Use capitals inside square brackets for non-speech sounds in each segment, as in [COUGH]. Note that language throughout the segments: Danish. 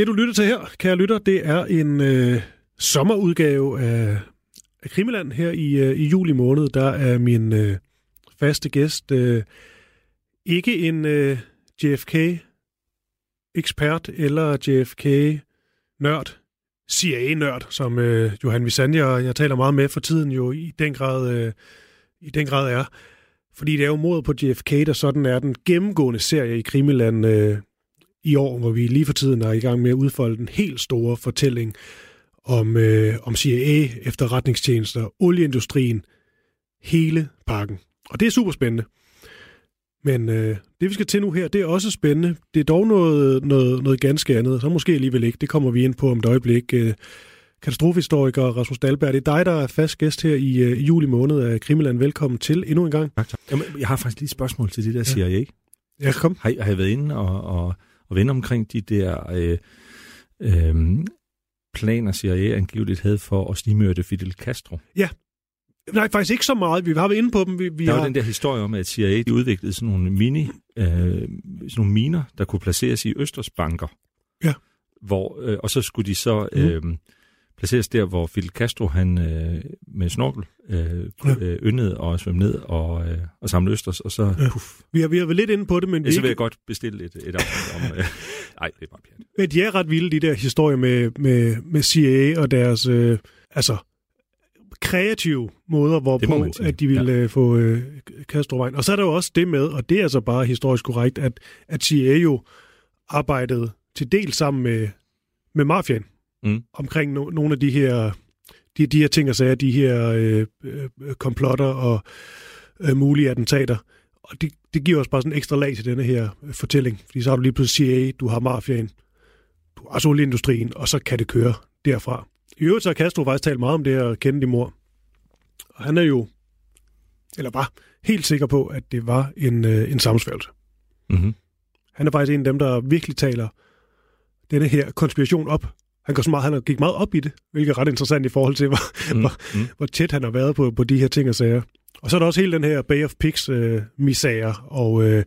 Det, du lytter til her, kære lytter, det er en øh, sommerudgave af, af Krimiland her i, øh, i juli måned. Der er min øh, faste gæst øh, ikke en øh, JFK-ekspert eller JFK-nørd, CIA-nørd, som øh, Johan Visanja og jeg taler meget med for tiden jo i den grad, øh, i den grad er. Fordi det er jo mordet på JFK, der sådan er den gennemgående serie i Krimiland øh, i år, hvor vi lige for tiden er i gang med at udfolde den helt store fortælling om, øh, om CIA, efterretningstjenester, olieindustrien, hele pakken. Og det er super spændende. Men øh, det, vi skal til nu her, det er også spændende. Det er dog noget, noget, noget ganske andet, så måske alligevel ikke. Det kommer vi ind på om et øjeblik. Øh, katastrofehistoriker Rasmus Dahlberg, det er dig, der er fast gæst her i, øh, i juli måned af Krimiland. Velkommen til endnu en gang. Tak, tak. Jamen, jeg har faktisk lige et spørgsmål til det der CIA. Ja, ja kom. Har, har jeg været inde og, og og vende omkring de der øh, øh, planer, CIA angiveligt havde for at snimørte Fidel Castro. Ja, Nej, faktisk ikke så meget. Vi har været inde på dem. Vi, vi der har... var den der historie om, at CIA de udviklede sådan nogle mini, øh, sådan nogle miner, der kunne placeres i Østersbanker. Ja. Hvor, øh, og så skulle de så øh, placeres der, hvor Fidel Castro han øh, med snorkel øh, øh, yndede og svømme ned og, øh, og samle østers, og så ja. puff. Vi har, vi har været lidt inde på det, men... Ja, så vil jeg godt bestille et, et afsnit om... Øh, [LAUGHS] nej, det er bare pjat. Men de er ret vilde, de der historier med, med, med CIA og deres... Øh, altså kreative måder, hvorpå at de ville ja. få øh, Castro-vejen. Og så er der jo også det med, og det er altså bare historisk korrekt, at, at CIA jo arbejdede til del sammen med, med mafiaen mm. omkring no, nogle af de her, de, de her ting og sager, de her øh, øh, komplotter og øh, mulige attentater. Og det, det giver os bare sådan en ekstra lag til denne her øh, fortælling. Fordi så har du lige pludselig CIA, du har mafiaen, du har også olieindustrien, og så kan det køre derfra. I øvrigt så har Castro faktisk talt meget om det her Kennedy mor. Og han er jo, eller var helt sikker på, at det var en, øh, en sammensværgelse. Mm-hmm. Han er faktisk en af dem, der virkelig taler denne her konspiration op. Han går så meget, han gik meget op i det, hvilket er ret interessant i forhold til, hvor, mm. hvor, mm. hvor tæt han har været på, på de her ting og sager. Og så er der også hele den her Bay of Pigs øh, og øh,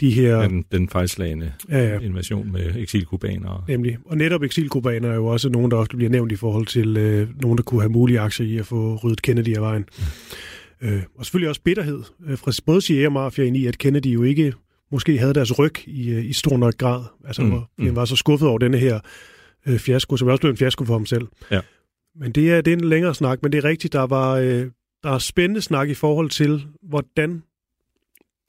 de her... Den, den fejlslagende ja, ja. invasion med eksilkubanere. Nemlig. Og netop eksilkubanere er jo også nogen, der ofte bliver nævnt i forhold til øh, nogen, der kunne have mulige aktier i at få ryddet Kennedy af vejen. Mm. Øh, og selvfølgelig også bitterhed øh, fra både CIA og mafiaen i, at Kennedy jo ikke måske havde deres ryg i, øh, i stor nok grad. Altså, mm. hvor mm. han var så skuffet over denne her øh, fiasko, som også blev en fiasko for ham selv. Ja. Men det er, det er en længere snak, men det er rigtigt, der var øh, der er spændende snak i forhold til, hvordan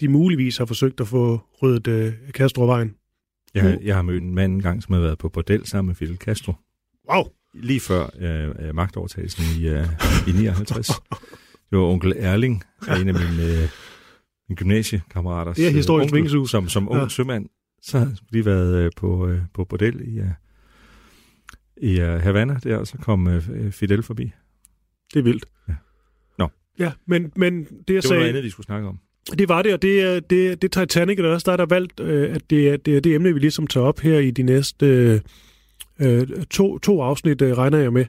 de muligvis har forsøgt at få ryddet øh, Castro vejen. Jeg, jeg har mødt en mand engang, som har været på bordel sammen med Fidel Castro. Wow! Lige før øh, magtovertagelsen i, øh, i 59. [LAUGHS] Det var onkel Erling, en af mine, øh, mine gymnasiekammerater. Det er historisk onkel, Som, som ung ja. sømand, så har de været øh, på, øh, på bordel i, øh, i uh, Havana der, og så kom uh, Fidel forbi. Det er vildt. Ja. Nå. Ja, men, men det jeg det sagde... var noget andet, vi skulle snakke om. Det var det, og det er, det, det er Titanic, der også der er der valgt, øh, at det er, det er det emne, vi ligesom tager op her i de næste øh, to, to afsnit, øh, regner jeg med.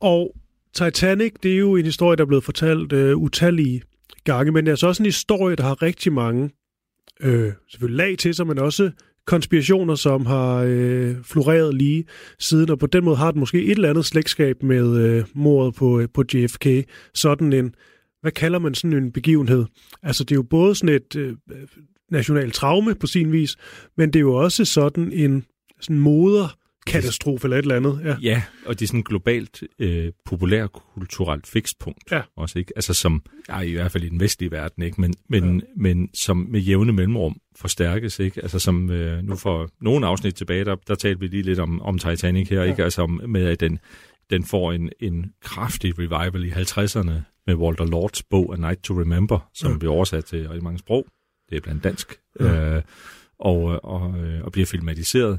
Og Titanic, det er jo en historie, der er blevet fortalt øh, utallige gange, men det er altså også en historie, der har rigtig mange øh, selvfølgelig lag til sig, men også konspirationer, som har øh, floreret lige siden, og på den måde har den måske et eller andet slægtskab med øh, mordet på, øh, på JFK. Sådan en, hvad kalder man sådan en begivenhed? Altså det er jo både sådan et øh, national traume på sin vis, men det er jo også sådan en sådan moder katastrofe eller et eller andet. Ja, ja og det er sådan et globalt øh, populærkulturelt fikspunkt ja. også, ikke? Altså som, ja, i hvert fald i den vestlige verden, ikke? Men, men, ja. men som med jævne mellemrum forstærkes, ikke? Altså som øh, nu for nogle afsnit tilbage, der, der talte vi lige lidt om, om Titanic her, ja. ikke? Altså med, at den, den får en, en kraftig revival i 50'erne med Walter Lords bog A Night to Remember, som ja. bliver oversat til rigtig mange sprog. Det er blandt dansk. Ja. Øh, og, og, øh, og bliver filmatiseret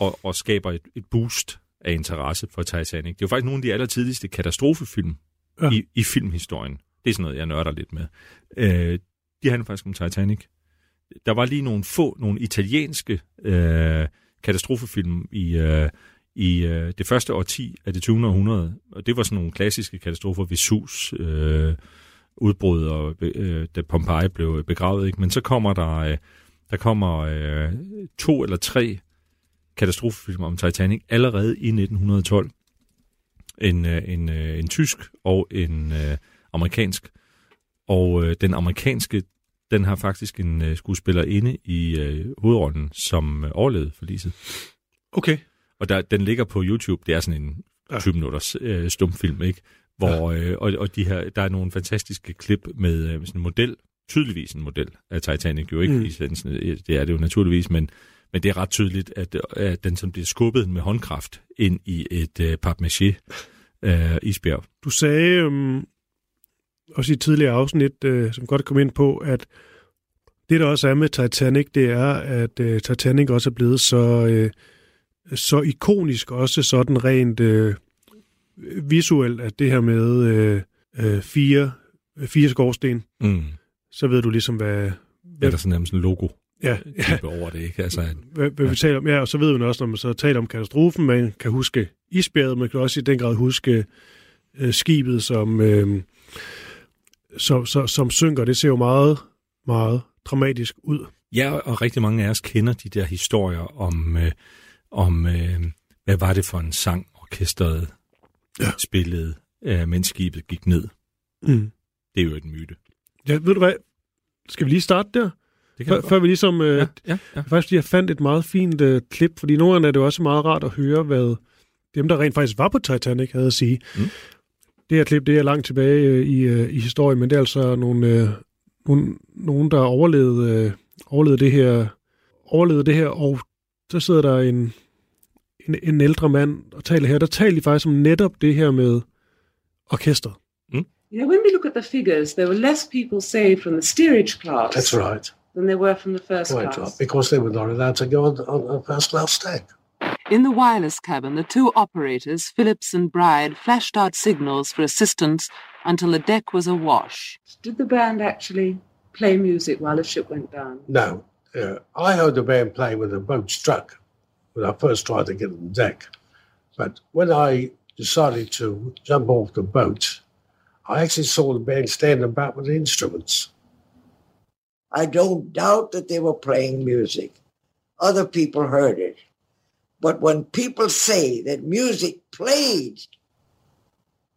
og, og skaber et, et boost af interesse for Titanic. Det er jo faktisk nogle af de allertidligste katastrofefilm ja. i, i filmhistorien. Det er sådan noget, jeg nørder lidt med. Øh, de handler faktisk om Titanic. Der var lige nogle få, nogle italienske øh, katastrofefilm i, øh, i øh, det første årti af det 20. århundrede. Og det var sådan nogle klassiske katastrofer, Vesus, øh, udbrud, og øh, da Pompeji blev begravet. Ikke? Men så kommer der, øh, der kommer øh, to eller tre katastrofefilm om Titanic allerede i 1912. En, øh, en, øh, en tysk og en øh, amerikansk. Og øh, den amerikanske, den har faktisk en øh, skuespiller inde i øh, hovedrollen, som øh, overlevede forliset. Okay. Og der, den ligger på YouTube. Det er sådan en ja. 20 minutters øh, stumfilm, ikke? Hvor, ja. øh, og, og de her, der er nogle fantastiske klip med øh, sådan en model, tydeligvis en model af Titanic, jo ikke mm. i sensen, det er det jo naturligvis, men men det er ret tydeligt, at, at den som bliver skubbet med håndkraft ind i et uh, papmaché uh, isbjerg. Du sagde um, også i et tidligere afsnit, uh, som godt kom ind på, at det, der også er med Titanic, det er, at uh, Titanic også er blevet så, uh, så ikonisk, også sådan rent uh, visuelt, at det her med uh, uh, fire, fire skorsten, mm. så ved du ligesom, hvad... hvad ja, der er sådan nærmest en logo ja, ja. over det, ikke? Altså, hvad, hvad ja. vi taler om, ja, og så ved man også, når man så taler om katastrofen, man kan huske isbjerget, man kan også i den grad huske øh, skibet, som, øh, som, som, som synker. Det ser jo meget, meget dramatisk ud. Ja, og rigtig mange af os kender de der historier om, øh, om øh, hvad var det for en sang, orkestret ja. spillede, øh, mens skibet gik ned. Mm. Det er jo et myte. Ja, ved du hvad? Skal vi lige starte der? Det kan før, før vi ligesom... Øh, ja, ja, ja. Faktisk, jeg fandt et meget fint øh, klip, fordi nogle gange er det også meget rart at høre, hvad dem, der rent faktisk var på Titanic, havde at sige. Mm. Det her klip, det er langt tilbage øh, i, øh, i historien, men det er altså nogle, øh, nogle, nogen, der overlevede, øh, overlevede, det her, overlevede det her, og så sidder der en, en, en ældre mand og taler her. Der taler de faktisk om netop det her med orkester. Mm. Yeah, when we look at the figures, there were less people saved from the steerage class. That's right. Than they were from the first Quite class. Right, because they were not allowed to go on, on a first class deck. In the wireless cabin, the two operators, Phillips and Bride, flashed out signals for assistance until the deck was awash. Did the band actually play music while the ship went down? No. Uh, I heard the band play when the boat struck when I first tried to get on deck. But when I decided to jump off the boat, I actually saw the band standing about with the instruments. I don't doubt that they were playing music. Other people heard it. But when people say that music played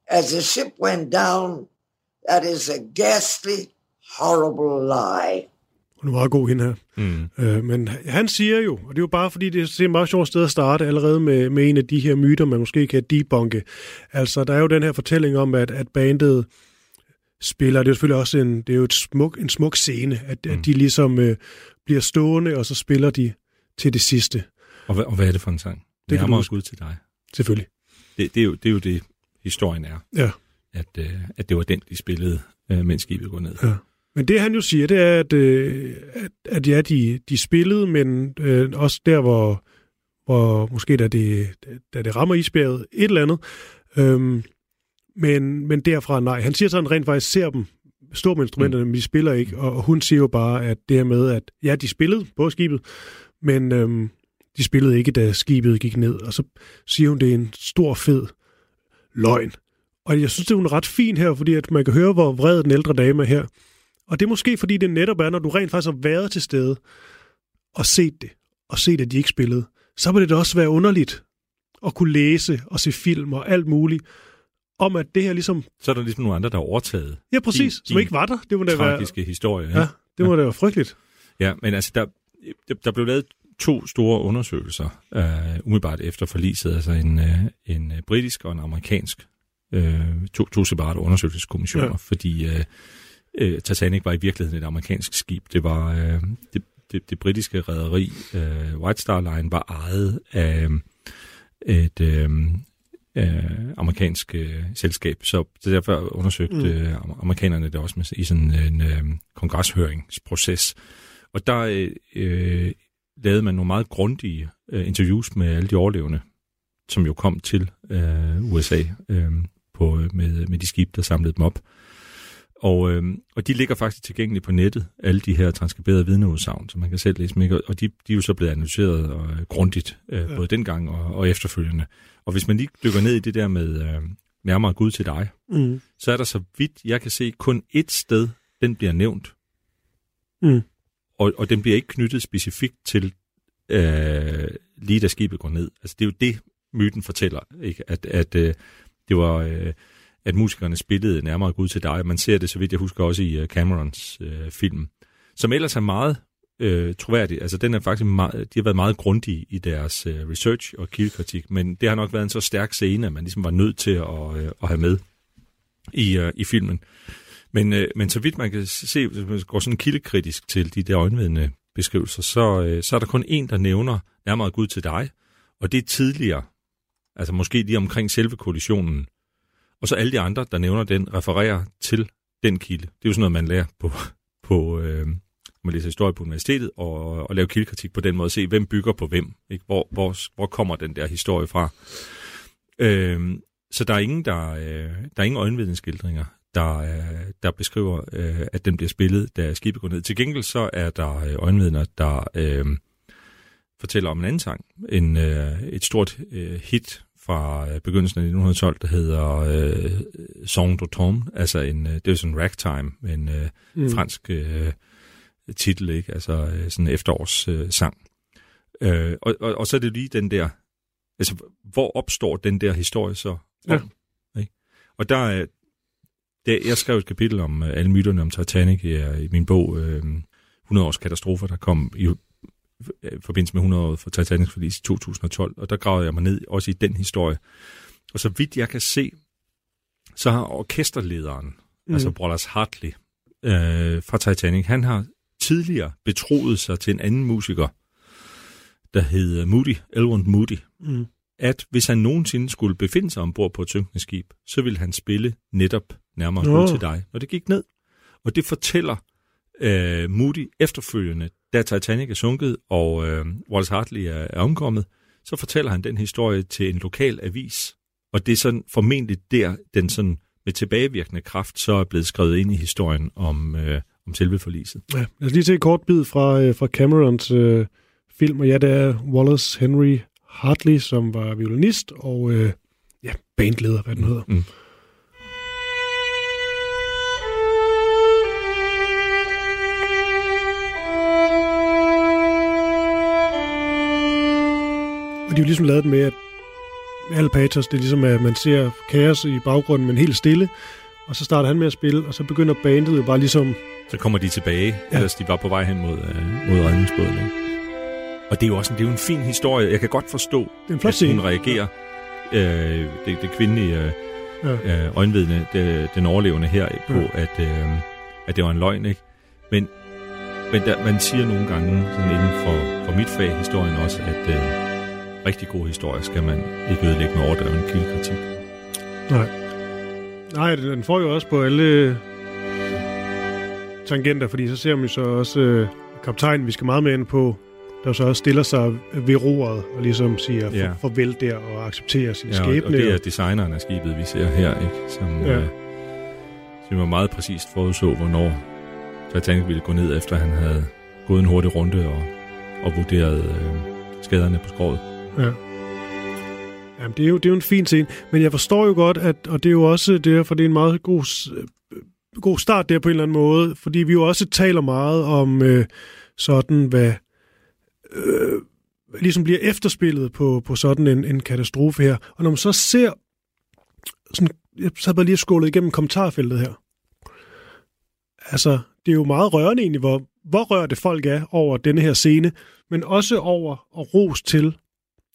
as the ship went down, that is a ghastly, horrible lie. Hun er meget god, hende her. Mm. Øh, men han siger jo, og det er jo bare fordi, det er et meget sjovt sted at starte allerede med, med en af de her myter, man måske kan debunke. Altså, der er jo den her fortælling om, at, at bandet spiller. Det er jo selvfølgelig også en, det er jo et smuk, en smuk scene, at, mm. at de ligesom øh, bliver stående, og så spiller de til det sidste. Og hvad, og hvad er det for en sang? Det kommer også ud til dig. Selvfølgelig. Det, det, er jo, det er jo det, historien er. Ja. At, øh, at det var den, de spillede, øh, mens skibet går ned. Ja. Men det han jo siger, det er, at, øh, at, at ja, de, de spillede, men øh, også der, hvor, hvor måske da det, da det rammer isbjerget, et eller andet, øh, men, men derfra nej. Han siger så, at han rent faktisk ser dem stå med instrumenterne, mm. men de spiller ikke. Og, og hun siger jo bare, at det her med, at ja, de spillede på skibet, men øhm, de spillede ikke, da skibet gik ned. Og så siger hun, det er en stor, fed løgn. Og jeg synes, det er ret fint her, fordi at man kan høre, hvor vred den ældre dame er her. Og det er måske, fordi det netop er, når du rent faktisk har været til stede og set det, og set, at de ikke spillede, så vil det da også være underligt at kunne læse og se film og alt muligt, om at det her ligesom... Så er der ligesom nogle andre, der er overtaget. Ja, præcis, din, som ikke var der. Det må da tragiske være... historie. Ja, det må ja. da være frygteligt. Ja, men altså, der, der blev lavet to store undersøgelser øh, umiddelbart efter forliset, altså en, øh, en britisk og en amerikansk, øh, to, to separate undersøgelseskommissioner, ja. fordi øh, øh, Titanic var i virkeligheden et amerikansk skib. Det var øh, det, det, det britiske rederi øh, White Star Line var ejet af et øh, øh, amerikansk øh, selskab, så derfor undersøgte mm. øh, amerikanerne det også med, i sådan en øh, kongreshøringsproces. Og der øh, øh, lavede man nogle meget grundige øh, interviews med alle de overlevende, som jo kom til øh, USA øh, på, med, med de skib, der samlede dem op. Og, øh, og de ligger faktisk tilgængeligt på nettet, alle de her transkriberede vidneudsagn, så man kan selv læse dem. Og de, de er jo så blevet analyseret og, øh, grundigt, øh, ja. både dengang og, og efterfølgende. Og hvis man lige dykker ned i det der med øh, nærmere Gud til dig, mm. så er der så vidt jeg kan se kun ét sted, den bliver nævnt. Mm. Og, og den bliver ikke knyttet specifikt til øh, lige da skibet går ned. Altså det er jo det, myten fortæller, ikke? at, at øh, det var... Øh, at musikerne spillede nærmere Gud til dig. Man ser det, så vidt jeg husker, også i øh, Camerons øh, film, som ellers er meget øh, troværdig. Altså, den er faktisk meget, de har været meget grundige i deres øh, research og kildekritik, men det har nok været en så stærk scene, at man ligesom var nødt til at, øh, at have med i, øh, i filmen. Men, øh, men så vidt man kan se, hvis man går sådan kildekritisk til de der øjenvidende beskrivelser, så, øh, så er der kun en, der nævner nærmere Gud til dig, og det er tidligere, altså måske lige omkring selve kollisionen, og så alle de andre, der nævner den, refererer til den kilde. Det er jo sådan noget, man lærer på, [LAUGHS] på øh, man læser historie på universitetet, og, og lave kildekritik på den måde, se hvem bygger på hvem. Ikke? Hvor, hvor, hvor kommer den der historie fra? Øh, så der er ingen, der, øh, der er ingen øjenvidensskildringer, der, øh, der beskriver, øh, at den bliver spillet, da skibet går ned. Til gengæld så er der øh, øjenvidner, der øh, fortæller om en anden sang, en, øh, et stort øh, hit fra øh, begyndelsen af 1912, der hedder øh, Song d'Automne, altså en, øh, det er sådan ragtime, en øh, mm. fransk øh, titel, ikke? altså øh, sådan en efterårssang. Øh, og, og, og så er det lige den der, altså hvor opstår den der historie så? Ja. ikke? Og der er, der, jeg skrev et kapitel om øh, alle myterne om Titanic i, i min bog øh, 100 års katastrofer, der kom i i forbindelse med 100 år for Titanic forlis i 2012, og der gravede jeg mig ned også i den historie. Og så vidt jeg kan se, så har orkesterlederen, mm. altså Brothers Hartley øh, fra Titanic, han har tidligere betroet sig til en anden musiker, der hed Moody, Elrond Moody, mm. at hvis han nogensinde skulle befinde sig ombord på et synkende skib, så ville han spille netop nærmere oh. til dig, når det gik ned. Og det fortæller øh, Moody efterfølgende da Titanic er sunket, og øh, Wallace Hartley er, er omkommet, så fortæller han den historie til en lokal avis. Og det er sådan formentlig der, den sådan med tilbagevirkende kraft, så er blevet skrevet ind i historien om, øh, om selve forliset. Ja, lad os lige se et kort bid fra, øh, fra Camerons øh, film, og ja, det er Wallace Henry Hartley, som var violinist og øh, ja, bandleder, hvad den hedder. Mm. Og de har ligesom lavet det med, at alle patos, det er ligesom, at man ser kaos i baggrunden, men helt stille. Og så starter han med at spille, og så begynder bandet jo bare ligesom... Så kommer de tilbage, ja. ellers de var på vej hen mod, øh, mod redningsbåden. Ikke? Og det er jo også en, det er jo en fin historie. Jeg kan godt forstå, det er en at scene. hun reagerer. Øh, det, det kvindelige øh, ja. øh, øjenvidne, det, den overlevende her, på, ja. at, øh, at det var en løgn. Ikke? Men, men der, man siger nogle gange, sådan inden for, for mit fag, historien også, at... Øh, rigtig god historie skal man ikke ødelægge med overdreven kildekritik. Nej. Nej, den får jo også på alle tangenter, fordi så ser man jo så også øh, kaptajnen, vi skal meget med ind på, der så også stiller sig ved roret og ligesom siger ja. farvel der og accepterer sin ja, skæbne. og det er designeren af skibet, vi ser her, ikke? Som, ja. øh, som var meget præcist forudså, hvornår Titanic ville gå ned, efter han havde gået en hurtig runde og, og vurderet øh, skaderne på skroget. Ja. Jamen, det er, jo, det er jo en fin scene, men jeg forstår jo godt, at, og det er jo også derfor, det er en meget god, øh, god start der på en eller anden måde, fordi vi jo også taler meget om øh, sådan, hvad øh, ligesom bliver efterspillet på, på sådan en, en katastrofe her. Og når man så ser, sådan, jeg sad bare lige skålet igennem kommentarfeltet her, altså, det er jo meget rørende egentlig, hvor, hvor rørte folk er over denne her scene, men også over og ros til,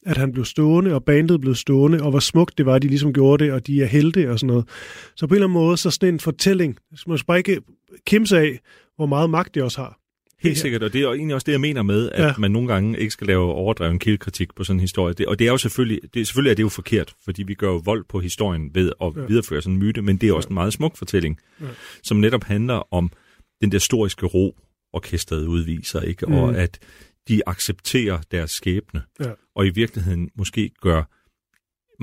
at han blev stående, og bandet blev stående, og hvor smukt det var, at de ligesom gjorde det, og de er helte og sådan noget. Så på en eller anden måde, så sådan en fortælling, man skal bare ikke kimse af, hvor meget magt det også har. Helt sikkert, og det er egentlig også det, jeg mener med, at ja. man nogle gange ikke skal lave overdreven kildekritik på sådan en historie. Det, og det er jo selvfølgelig, det, selvfølgelig er det jo forkert, fordi vi gør jo vold på historien ved at ja. videreføre sådan en myte, men det er også ja. en meget smuk fortælling, ja. som netop handler om den der historiske ro, orkestret udviser, ikke? Mm. og at de accepterer deres skæbne, ja. og i virkeligheden måske gør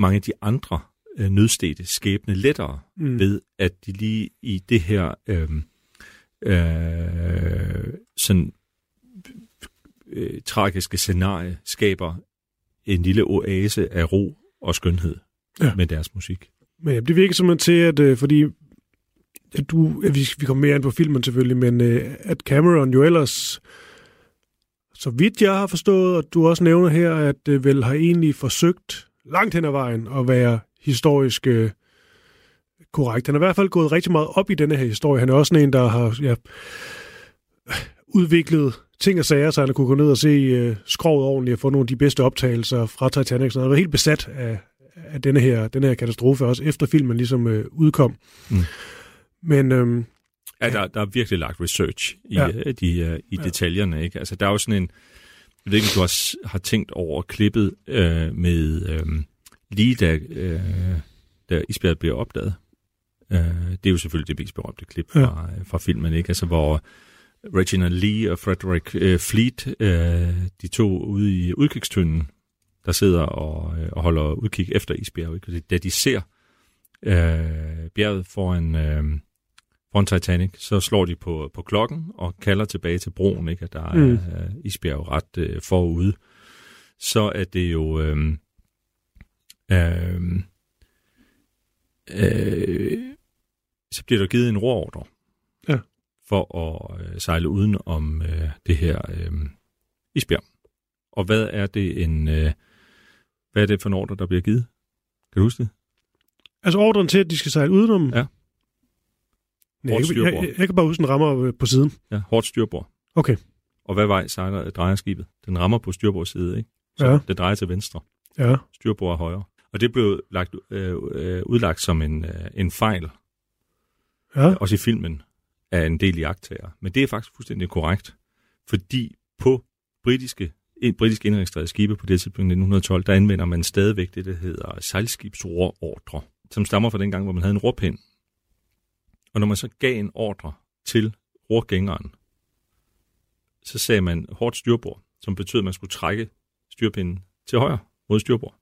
mange af de andre øh, nødstede skæbne lettere mm. ved, at de lige i det her øh, øh, sådan øh, tragiske scenarie skaber en lille oase af ro og skønhed ja. med deres musik. Men det virker simpelthen til, at øh, fordi at du, at vi, vi kommer mere ind på filmen selvfølgelig, men øh, at Cameron jo ellers, så vidt jeg har forstået, og du også nævner her, at det øh, vel har egentlig forsøgt langt hen ad vejen at være historisk øh, korrekt. Han har i hvert fald gået rigtig meget op i denne her historie. Han er også en, der har ja, udviklet ting og sager, så han kunne gå ned og se øh, skrovet ordentligt og få nogle af de bedste optagelser fra Titanic. Så han var helt besat af, af denne, her, denne her katastrofe, også efter filmen ligesom øh, udkom. Mm. Men... Øhm, ja, der, der er virkelig lagt research i, ja. Øh, de, uh, i detaljerne. Ikke? Altså, der er jo sådan en... Jeg ved ikke, om du har, har tænkt over klippet øh, med... Øh, lige da, øh, da isbjerget bliver opdaget. Øh, det er jo selvfølgelig det mest berømte klip ja. fra, fra filmen, ikke? Altså, hvor Regina Lee og Frederick øh, Fleet, øh, de to ude i udkigstønden, der sidder og, øh, og holder udkig efter isbjerget. Ikke? Da de ser øh, bjerget foran, øh, foran Titanic, så slår de på, på klokken og kalder tilbage til broen, ikke? at der er mm. isbjerg ret øh, forude. Så er det jo... Øh, øh, øh, så bliver der givet en roordre ja. for at øh, sejle uden om øh, det her øh, isbjerg. Og hvad er det en øh, hvad er det for en ordre, der bliver givet? Kan du huske det? Altså ordren til, at de skal sejle udenom? Ja. Nej, jeg, jeg, jeg, jeg kan bare huske, den rammer øh, på siden. Ja, hårdt styrbord. Okay. Og hvad vej sejler, drejer skibet? Den rammer på styrbord side, ikke? Så ja. det drejer til venstre. Ja. Styrbord er højre. Og det blev lagt, øh, øh, udlagt som en, øh, en fejl. Ja. Også i filmen af en del jagttager. Men det er faktisk fuldstændig korrekt. Fordi på britiske britisk indregistreret skibe på det tidspunkt i 1912, der anvender man stadigvæk det, der hedder sejlskibsrorordre, som stammer fra den gang, hvor man havde en rorpind. Og når man så gav en ordre til rorgængeren, så sagde man hårdt styrbord, som betød, at man skulle trække styrpinden til højre mod styrbord.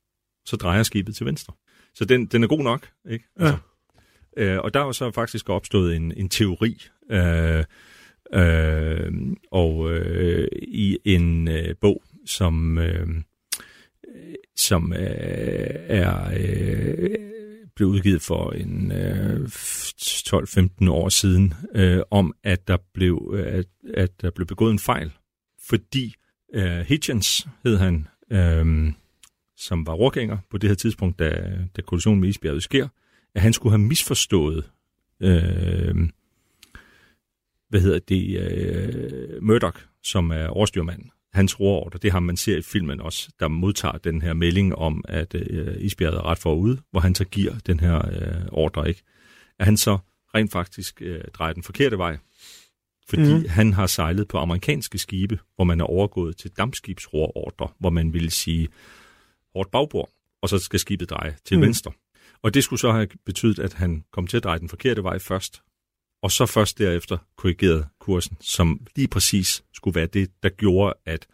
Så drejer skibet til venstre. Så den, den er god nok, ikke? Ja. Altså, øh, og der er så faktisk opstået en, en teori, øh, øh, og øh, i en øh, bog, som, øh, som øh, er øh, blev udgivet for en øh, 12-15 år siden, øh, om at der blev at, at der blev begået en fejl, fordi øh, Hitchens hed han, øh, som var rorgænger på det her tidspunkt, da, da kollisionen med isbjerget sker, at han skulle have misforstået øh, hvad hedder det, øh, Murdoch, som er overstyrmanden, hans rorordre, det har man ser i filmen også, der modtager den her melding om, at øh, isbjerget er ret forude, hvor han så giver den her øh, ordre, ikke? At han så rent faktisk øh, drejer den forkerte vej, fordi mm. han har sejlet på amerikanske skibe, hvor man er overgået til dampskibsrorordre, hvor man vil sige hårdt bagbord, og så skal skibet dreje til mm. venstre. Og det skulle så have betydet, at han kom til at dreje den forkerte vej først, og så først derefter korrigerede kursen, som lige præcis skulle være det, der gjorde, at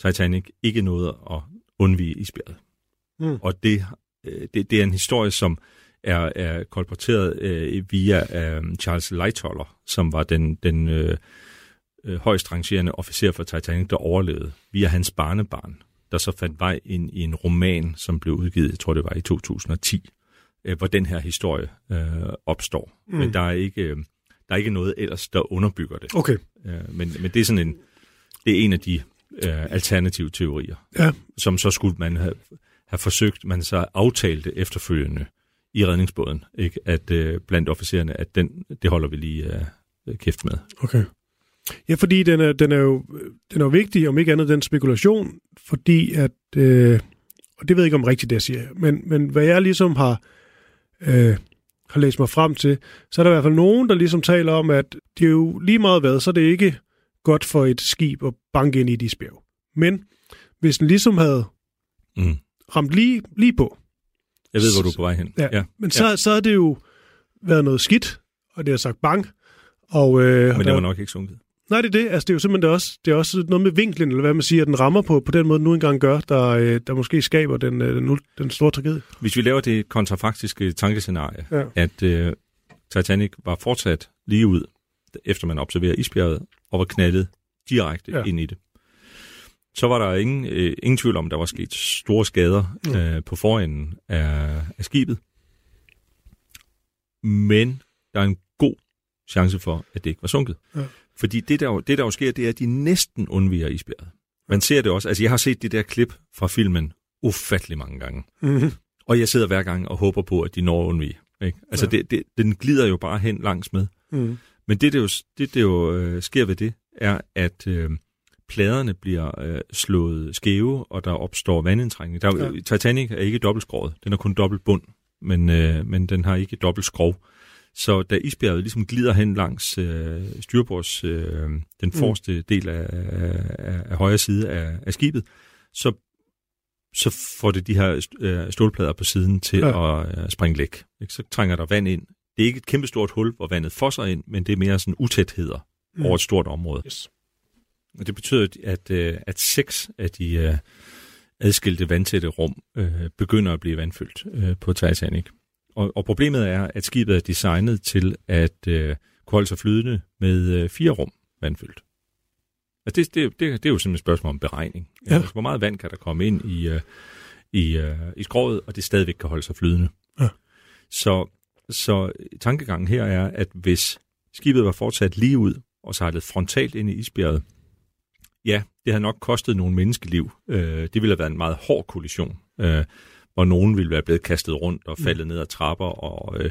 Titanic ikke nåede at undvige isbjerget. Mm. Og det, øh, det, det er en historie, som er, er kolporteret øh, via øh, Charles Lightoller, som var den, den øh, øh, højst rangerende officer for Titanic, der overlevede, via hans barnebarn, der så fandt vej ind i en roman, som blev udgivet, jeg tror det var i 2010, øh, hvor den her historie øh, opstår. Mm. Men der er ikke... Øh, der er ikke noget ellers, der underbygger det. Okay. Øh, men, men det er sådan en, det er en af de øh, alternative teorier, ja. som så skulle man have, have forsøgt, man så aftalte efterfølgende i redningsbåden, ikke? at øh, blandt officererne, at den, det holder vi lige øh, kæft med. Okay. Ja, fordi den er, den er jo den er jo vigtig, om ikke andet den spekulation, fordi at, øh, og det ved jeg ikke om rigtigt, det jeg siger, men, men hvad jeg ligesom har, øh, har læst mig frem til, så er der i hvert fald nogen, der ligesom taler om, at det er jo lige meget hvad, så er det ikke godt for et skib at banke ind i de spjæv. Men hvis den ligesom havde mm. ramt lige, lige på. Jeg ved, hvor du er på vej hen. Ja, ja. men så, ja. så har det jo været noget skidt, og det har sagt bang. Og, øh, men det var nok ikke sunket. Nej, det er det. Altså, det er jo simpelthen det også, det er også noget med vinklen, eller hvad man siger, at den rammer på, på den måde, den nu engang gør, der, øh, der måske skaber den, øh, den, den store tragedie. Hvis vi laver det kontrafaktiske tankescenarie, ja. at øh, Titanic var fortsat lige ud, efter man observerer isbjerget, og var knaldet direkte ja. ind i det. Så var der ingen, øh, ingen tvivl om, at der var sket store skader mm. øh, på forenden af, af skibet. Men der er en chance for, at det ikke var sunket. Ja. Fordi det der, det, der jo sker, det er, at de næsten undviger isbjerget. Man ser det også. Altså, jeg har set det der klip fra filmen ufattelig mange gange. Mm-hmm. Og jeg sidder hver gang og håber på, at de når at undvige. Ikke? Altså, ja. det, det, den glider jo bare hen langs med. Mm. Men det, der jo, det, der jo øh, sker ved det, er, at øh, pladerne bliver øh, slået skæve, og der opstår vandindtrængning. Der, ja. Titanic er ikke dobbeltskåret. Den er kun dobbelt bund, men, øh, men den har ikke dobbelt skrov. Så da isbjerget ligesom glider hen langs øh, styrbords, øh, den mm. forreste mm. del af, af, af højre side af, af skibet, så, så får det de her øh, stålplader på siden til ja. at øh, springe læk. Ikke? Så trænger der vand ind. Det er ikke et kæmpestort hul, hvor vandet fosser ind, men det er mere sådan utætheder mm. over et stort område. Yes. Og det betyder, at, øh, at seks af de øh, adskilte vandtætte rum øh, begynder at blive vandfyldt øh, på Titanic. Og, og problemet er, at skibet er designet til at øh, kunne holde sig flydende med øh, fire rum vandfyldt. Altså det, det, det, det er jo simpelthen et spørgsmål om beregning. Ja. Altså, hvor meget vand kan der komme ind i, øh, i, øh, i skroget, og det stadigvæk kan holde sig flydende. Ja. Så, så tankegangen her er, at hvis skibet var fortsat lige ud og sejlet frontalt ind i isbjerget, ja, det havde nok kostet nogle menneskeliv. Øh, det ville have været en meget hård kollision. Øh, hvor nogen ville være blevet kastet rundt og faldet mm. ned ad trapper, og, øh,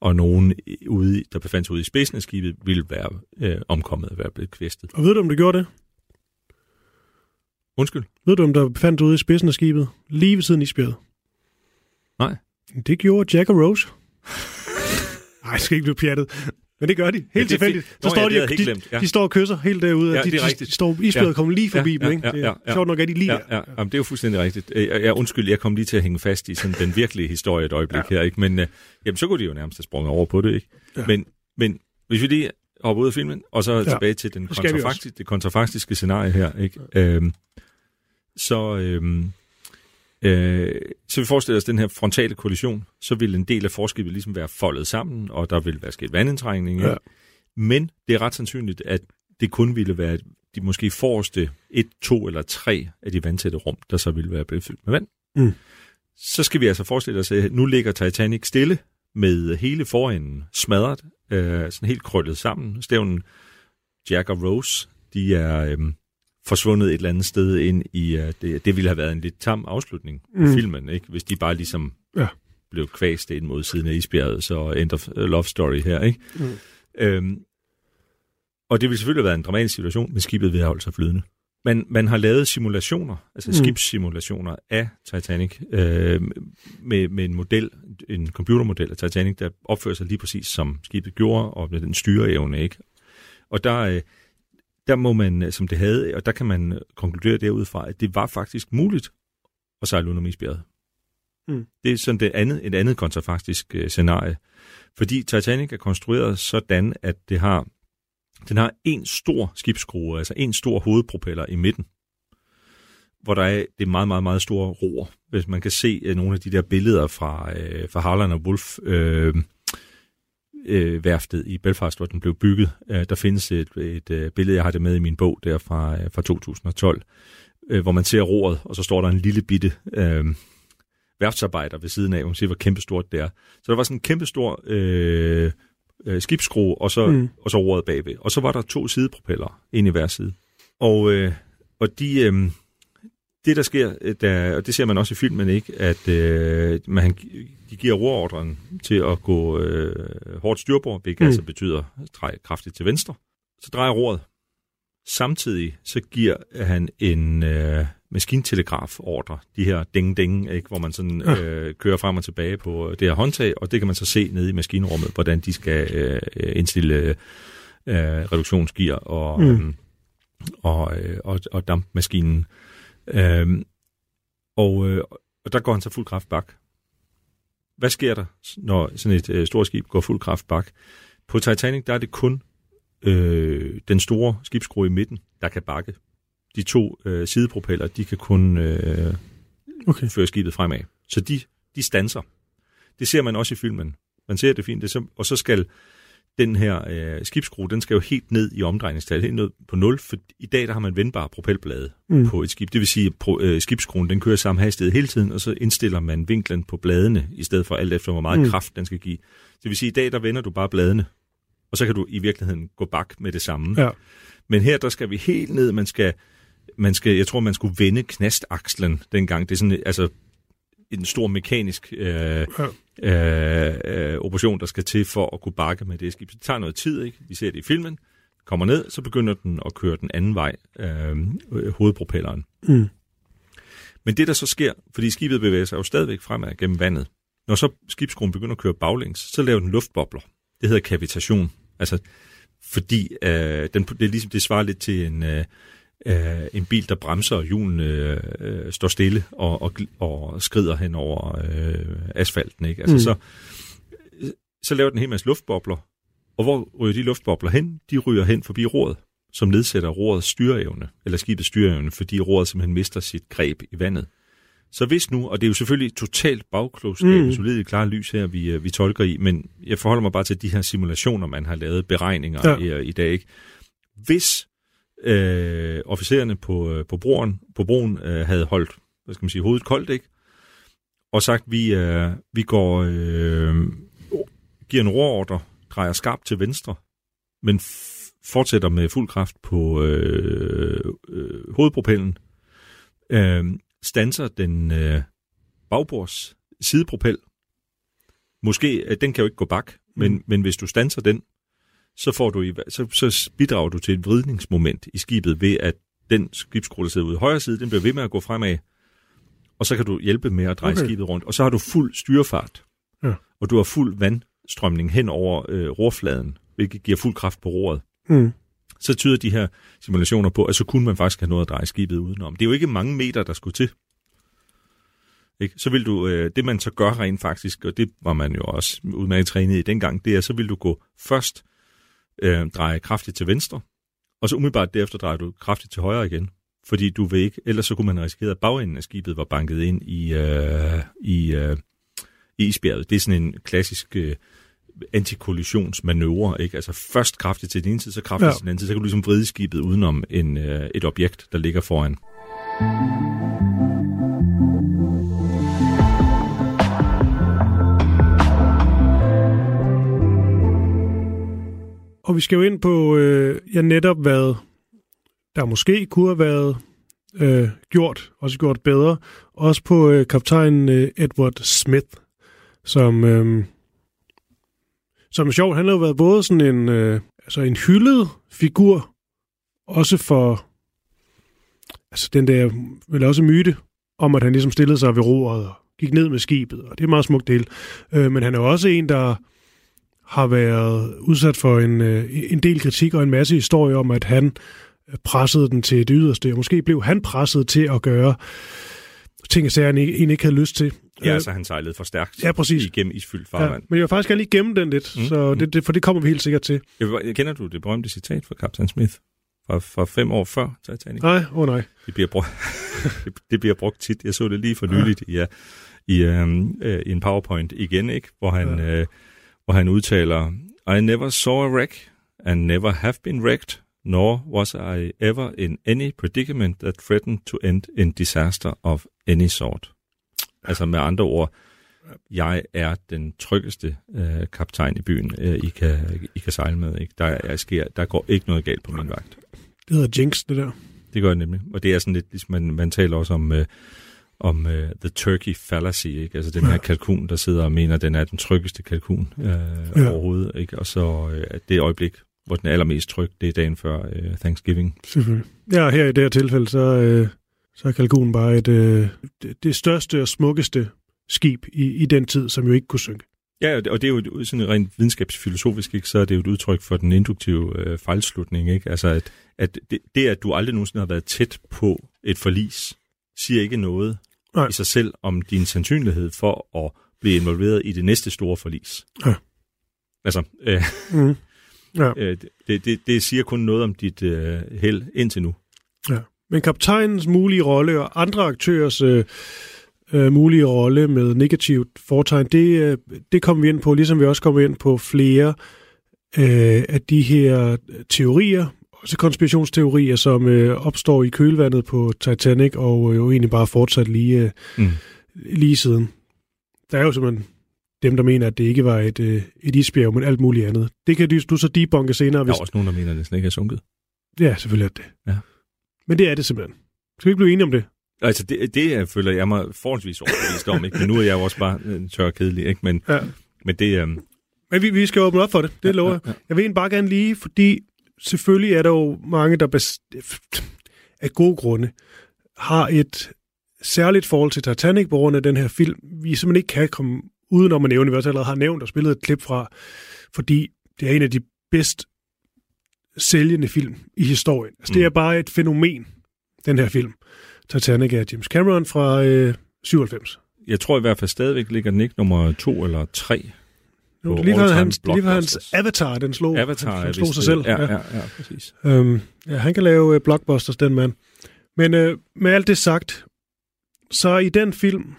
og nogen, ude, der befandt sig ude i spidsen af skibet, ville være øh, omkommet og være blevet kvæstet. Og ved du, om det gjorde det? Undskyld? Ved du, om der befandt sig ude i spidsen af skibet, lige ved siden i spjæret? Nej. Det gjorde Jack og Rose. Nej, jeg skal ikke blive pjattet. Men det gør de. Helt ja, tilfældigt. Så Nå, står ja, de, de, ja. de står og kysser helt derude. Ja, de, de, de, står, isbjerget ja. kommer lige forbi ja, dem. Ikke? Ja, ja, ja. Sjovt nok er de lige ja, ja. ja. Jamen, det er jo fuldstændig rigtigt. Jeg, jeg, undskyld, jeg kom lige til at hænge fast i sådan den virkelige historie et øjeblik ja. her. Ikke? Men uh, jamen, så kunne de jo nærmest have sprunget over på det. Ikke? Ja. Men, men hvis vi lige hopper ud af filmen, og så ja. tilbage til den kontrafaktiske, det kontrafaktiske scenarie her. Ikke? Ja. Øhm, så... Øhm, Øh, så vi forestiller os den her frontale kollision, så vil en del af forskibet ligesom være foldet sammen, og der vil være sket vandindtrængning. Ja. Men det er ret sandsynligt, at det kun ville være de måske forreste et, to eller tre af de vandtætte rum, der så ville være blevet fyldt med vand. Mm. Så skal vi altså forestille os, at nu ligger Titanic stille med hele forenden smadret, øh, sådan helt krøllet sammen. Stævnen Jack og Rose, de er øh, forsvundet et eller andet sted ind i, uh, det, det ville have været en lidt tam afslutning mm. filmen, ikke? hvis de bare ligesom ja. blev kvæst ind mod siden af isbjerget, så end of love story her. Ikke? Mm. Øhm, og det ville selvfølgelig have været en dramatisk situation, men skibet ville have holdt sig flydende. Man, man har lavet simulationer, altså mm. skibssimulationer af Titanic, øh, med, med en model, en computermodel af Titanic, der opfører sig lige præcis som skibet gjorde, og med den styreevne, ikke? Og der, øh, der må man, øh, som det havde, og der kan man konkludere derudfra, at det var faktisk muligt at sejle under isbjerget. Mm. Det er sådan det andet, et andet kontrafaktisk scenarie. Fordi Titanic er konstrueret sådan, at det har, den har en stor skibsskrue, altså en stor hovedpropeller i midten, hvor der er det meget, meget, meget store roer. Hvis man kan se nogle af de der billeder fra, fra Harland og Wolf, uh, øh, værftet i Belfast, hvor den blev bygget. Øh, der findes et, et øh, billede, jeg har det med i min bog der fra, øh, fra 2012, øh, hvor man ser roret, og så står der en lille bitte øh, værftsarbejder ved siden af, man ser, hvor kæmpestort det er. Så der var sådan en kæmpestor øh, øh, skibsskrue, og så, mm. og så roret bagved. Og så var der to sidepropeller, en i hver side. Og, øh, og de, øh, det, der sker, øh, der, og det ser man også i filmen, ikke, at øh, man, de giver rorordren til at gå øh, hårdt styrbord, hvilket mm. altså betyder at dreje kraftigt til venstre. Så drejer roret, Samtidig så giver han en øh, maskintelegraf-ordre, de her ding-ding, ikke, hvor man sådan øh, kører frem og tilbage på det her håndtag, og det kan man så se nede i maskinrummet, hvordan de skal øh, indstille øh, reduktionsgear og, mm. øh, og, øh, og, og dampmaskinen. Øh, og, øh, og der går han så fuld kraft bak. Hvad sker der, når sådan et øh, stort skib går fuld kraft bak? På Titanic, der er det kun øh, den store skibsskrue i midten, der kan bakke. De to øh, sidepropeller, de kan kun øh, okay. føre skibet fremad. Så de, de stanser. Det ser man også i filmen. Man ser det fint. Det så, og så skal den her øh, skibsskrue, den skal jo helt ned i omdrejningstal, helt ned på 0, for i dag der har man vendbare propelblade mm. på et skib. Det vil sige, at pro, øh, skibsskruen den kører samme hastighed hele tiden, og så indstiller man vinklen på bladene, i stedet for alt efter, hvor meget mm. kraft den skal give. Det vil sige, at i dag der vender du bare bladene, og så kan du i virkeligheden gå bak med det samme. Ja. Men her der skal vi helt ned, man skal, man skal, jeg tror, man skulle vende knastakslen dengang. Det er sådan, altså en stor mekanisk øh, øh, øh, operation, der skal til for at kunne bakke med det skib. Det tager noget tid, ikke? Vi ser det i filmen. Kommer ned, så begynder den at køre den anden vej, øh, hovedpropelleren. Mm. Men det, der så sker, fordi skibet bevæger sig jo stadigvæk fremad gennem vandet, når så skibskruen begynder at køre baglæns, så laver den luftbobler. Det hedder kavitation. Altså, fordi øh, den, det, er ligesom, det svarer lidt til en, øh, øh, en bil, der bremser, og hjulene øh, står stille og, og, og skrider hen over øh, asfalten. Ikke? Altså, mm. så, så laver den en hel masse luftbobler, og hvor ryger de luftbobler hen? De ryger hen forbi roret, som nedsætter rorets styreevne, eller skibets styreevne, fordi roret simpelthen mister sit greb i vandet. Så hvis nu, og det er jo selvfølgelig totalt bagklogskab, mm. solidt klare lys her, vi, øh, vi tolker i, men jeg forholder mig bare til de her simulationer, man har lavet, beregninger ja. i, øh, i dag. Ikke? Hvis øh, officererne på, øh, på, broen, på broen øh, havde holdt hvad skal man sige, hovedet koldt, ikke? og sagt, vi, øh, vi går, øh, giver en roordre, drejer skarpt til venstre, men fortsætter med fuld kraft på øh, øh, hovedpropellen, øh, stanser den øh, bagbords sidepropel. Måske, øh, den kan jo ikke gå bak, men, mm. men hvis du stanser den, så, får du i, så, så bidrager du til et vridningsmoment i skibet ved, at den skibskrue, der sidder ude i højre side, den bliver ved med at gå fremad, og så kan du hjælpe med at dreje okay. skibet rundt. Og så har du fuld styrefart, ja. og du har fuld vandstrømning hen over øh, rorfladen, hvilket giver fuld kraft på roret. Mm. Så tyder de her simulationer på, at så kunne man faktisk have noget at dreje skibet udenom. Det er jo ikke mange meter, der skulle til. Ikke? Så vil du, øh, det man så gør rent faktisk, og det var man jo også udmærket trænet i dengang, det er, så vil du gå først øh, dreje kraftigt til venstre, og så umiddelbart derefter drejer du kraftigt til højre igen. Fordi du vil ikke, ellers så kunne man risikere, at bagenden af skibet var banket ind i, øh, i, øh, i isbjerget. Det er sådan en klassisk øh, antikollisionsmanøvre, ikke? Altså først kraftigt til den ene side, så kraftigt ja. til den anden side, så kan du ligesom vride skibet udenom en, øh, et objekt, der ligger foran. Og vi skal jo ind på, øh, ja netop hvad der måske kunne have været øh, gjort, også gjort bedre. Også på øh, kaptajn øh, Edward Smith, som, øh, som er sjovt. Han har jo været både sådan en, øh, altså en hyldet figur, også for altså den der, vel også myte, om at han ligesom stillede sig ved roret og gik ned med skibet, og det er meget smukt del. Øh, men han er jo også en, der har været udsat for en, øh, en del kritik og en masse historier om, at han pressede den til det yderste, og måske blev han presset til at gøre ting, som han egentlig ikke havde lyst til. Ja, øh, altså han sejlede for stærkt ja, præcis. igennem isfyldt farvand. Ja, men jeg vil faktisk gerne lige gemme den lidt, mm, så det, det, for det kommer vi helt sikkert til. Jeg, kender du det berømte citat fra Captain Smith fra, fra fem år før Titanic? Nej, åh oh nej. Det bliver, brugt, [LAUGHS] det bliver brugt tit. Jeg så det lige for nyligt ja. i, i, um, i en PowerPoint igen, ikke? Hvor, han, ja. uh, hvor han udtaler, I never saw a wreck and never have been wrecked nor was I ever in any predicament that threatened to end in disaster of any sort. Altså med andre ord, jeg er den tryggeste øh, kaptajn i byen, øh, I, kan, I kan sejle med. Ikke? Der, er, sker, der går ikke noget galt på min vagt. Det hedder Jinx, det der. Det gør det nemlig. Og det er sådan lidt, ligesom man, man taler også om, øh, om uh, the turkey fallacy, ikke? altså den ja. her kalkun, der sidder og mener, at den er den tryggeste kalkun øh, ja. overhovedet. Ikke? Og så øh, det øjeblik, hvor den er allermest tryg, det er dagen før øh, Thanksgiving. Selvfølgelig. Ja, her i det her tilfælde, så, øh, så er Kalkun bare et, øh, det, det største og smukkeste skib i, i den tid, som jo ikke kunne synke. Ja, og det er jo sådan rent videnskabsfilosofisk, ikke, så er det jo et udtryk for den induktive øh, fejlslutning. Ikke? Altså, at, at det, det, at du aldrig nogensinde har været tæt på et forlis, siger ikke noget Nej. i sig selv om din sandsynlighed for at blive involveret i det næste store forlis. Ja. Altså, øh, mm. ja. [LAUGHS] øh, det, det, det siger kun noget om dit øh, held indtil nu. Ja. Men kaptajnens mulige rolle og andre aktørers øh, øh, mulige rolle med negativt foretegn, det, øh, det kommer vi ind på, ligesom vi også kommer ind på flere øh, af de her teorier, også konspirationsteorier, som øh, opstår i kølvandet på Titanic, og jo egentlig bare fortsat lige, øh, mm. lige siden. Der er jo simpelthen dem, der mener, at det ikke var et, øh, et isbjerg, men alt muligt andet. Det kan du, du så debunke senere. Hvis... Der er også nogen, der mener, at det slet ikke er sunket. Ja, selvfølgelig er det. Ja. Men det er det simpelthen. Skal vi ikke blive enige om det? Altså, det, det føler jeg mig forholdsvis overbevist om, ikke? Men nu er jeg jo også bare en tør kedelig, ikke? Men, ja. men det... Um... Men vi, vi skal åbne op for det, det ja, lover jeg. Ja, ja. Jeg vil egentlig bare gerne lige, fordi selvfølgelig er der jo mange, der af gode grunde har et særligt forhold til Titanic på grund af den her film, vi simpelthen ikke kan komme udenom at nævne, vi også allerede har nævnt og spillet et klip fra, fordi det er en af de bedst sælgende film i historien. Altså, mm. det er bare et fænomen, den her film. Titanic af James Cameron fra øh, 97. Jeg tror i hvert fald stadigvæk ligger den ikke nummer to eller tre. Jo, lige var hans, lige var hans Avatar, den slog, Avatar, han, han slog sig selv. Ja, ja, ja, ja præcis. Øhm, ja, han kan lave uh, blockbusters, den mand. Men øh, med alt det sagt, så i den film,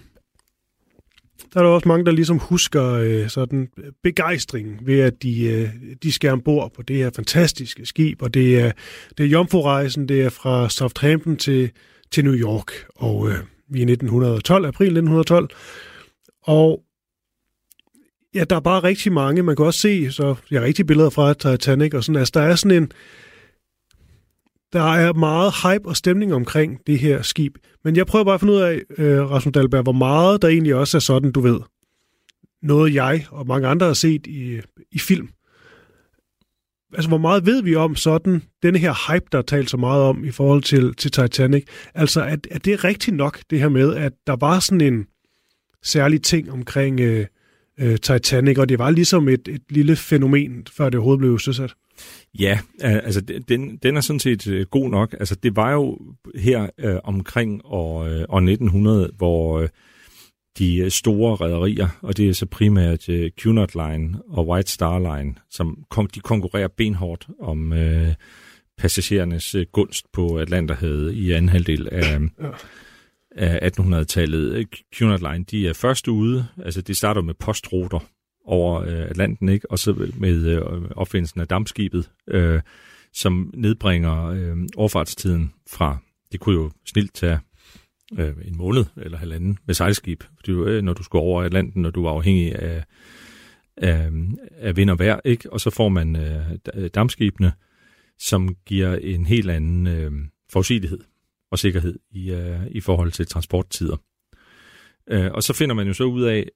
der er der også mange, der ligesom husker øh, sådan begejstring ved, at de, øh, de skal ombord på det her fantastiske skib, og det er, det er Jomfru-rejsen, det er fra Southampton til, til New York, og øh, vi er 1912, april 1912, og ja, der er bare rigtig mange, man kan også se, så jeg har rigtig billeder fra Titanic, og sådan, altså der er sådan en, der er meget hype og stemning omkring det her skib. Men jeg prøver bare at finde ud af, øh, Rasmus Dahlberg, hvor meget der egentlig også er sådan, du ved. Noget jeg og mange andre har set i, i film. Altså, hvor meget ved vi om sådan, denne her hype, der er talt så meget om i forhold til, til Titanic? Altså, er, er det rigtigt nok, det her med, at der var sådan en særlig ting omkring øh, øh, Titanic, og det var ligesom et, et lille fænomen, før det overhovedet blev søsat? Ja, altså den, den er sådan set øh, god nok. Altså det var jo her øh, omkring år, øh, år 1900, hvor øh, de store rædderier, og det er så primært øh, Cunard Line og White Star Line, som kon- de konkurrerer benhårdt om øh, passagerernes øh, gunst på Atlanterhavet i anden halvdel af, ja af 1800-tallet. Cunard Line, de er først ude, altså det starter med postruter, over øh, Atlanten, ikke? og så med øh, opfindelsen af dampskibet, øh, som nedbringer øh, overfartstiden fra, det kunne jo snilt tage øh, en måned eller halvanden med sejlskib, fordi, øh, når du skulle over Atlanten, når du var afhængig af, af, af vind og vejr, ikke? og så får man øh, dampskibene, som giver en helt anden øh, forudsigelighed og sikkerhed i, øh, i forhold til transporttider. Øh, og så finder man jo så ud af,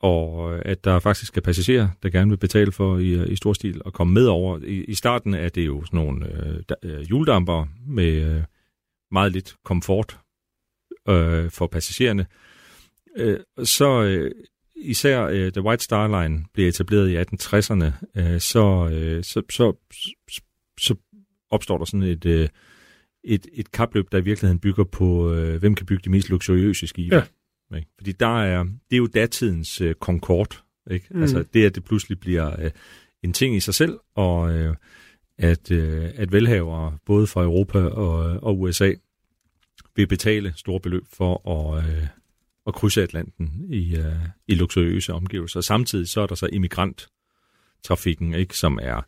og øh, at der faktisk er passagerer, der gerne vil betale for i, øh, i stor stil at komme med over. I, i starten er det jo sådan nogle øh, øh juledamper med øh, meget lidt komfort øh, for passagererne. Øh, så øh, især øh, The White Star Line blev etableret i 1860'erne, øh, så, øh, så, så, så, så opstår der sådan et, øh, et, et kapløb, der i virkeligheden bygger på, øh, hvem kan bygge de mest luksuriøse skibe. Ja. Ikke? Fordi der er, det er jo datidens øh, Concorde. Ikke? Mm. Altså det, at det pludselig bliver øh, en ting i sig selv, og øh, at, øh, at velhavere, både fra Europa og, og USA, vil betale store beløb for at, øh, at krydse Atlanten i, øh, i luksuriøse omgivelser. Samtidig så er der så immigranttrafikken, ikke, som er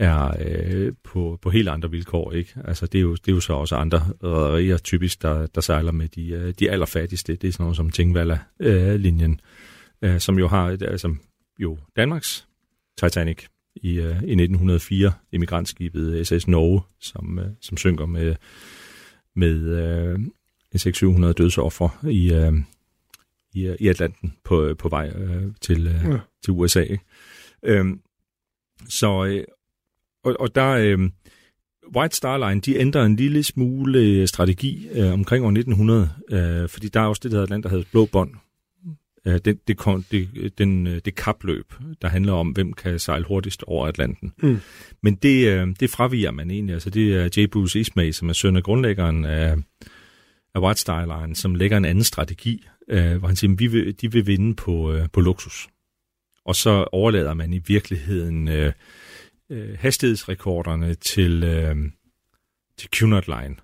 er øh, på, på helt andre vilkår. ikke. Altså det er jo, det er jo så også andre rædderier typisk, der, der sejler med de, øh, de allerfattigste. Det er sådan noget som Tingvalla-linjen, øh, øh, som jo har altså, jo Danmarks Titanic i, øh, i 1904, emigrantskibet SS Norge, som, øh, som synker med, med øh, 600-700 dødsoffer i, øh, i, i Atlanten på, på vej øh, til, øh, ja. til USA. Ikke? Øhm, så, øh, og, og der... Øh, White Star Line, de ændrer en lille smule øh, strategi øh, omkring år 1900, øh, fordi der er også det, der hedder land, der hedder Blå Bånd. Øh, det, det, det, den, øh, det kapløb, der handler om, hvem kan sejle hurtigst over Atlanten. Mm. Men det, øh, det fraviger man egentlig. Altså, det er J. Bruce Ismay, som er søn af grundlæggeren af, af White Star Line, som lægger en anden strategi, øh, hvor han siger, at vi vil, de vil vinde på, øh, på luksus. Og så overlader man i virkeligheden... Øh, øh, hastighedsrekorderne til, øh, til Cunard Line.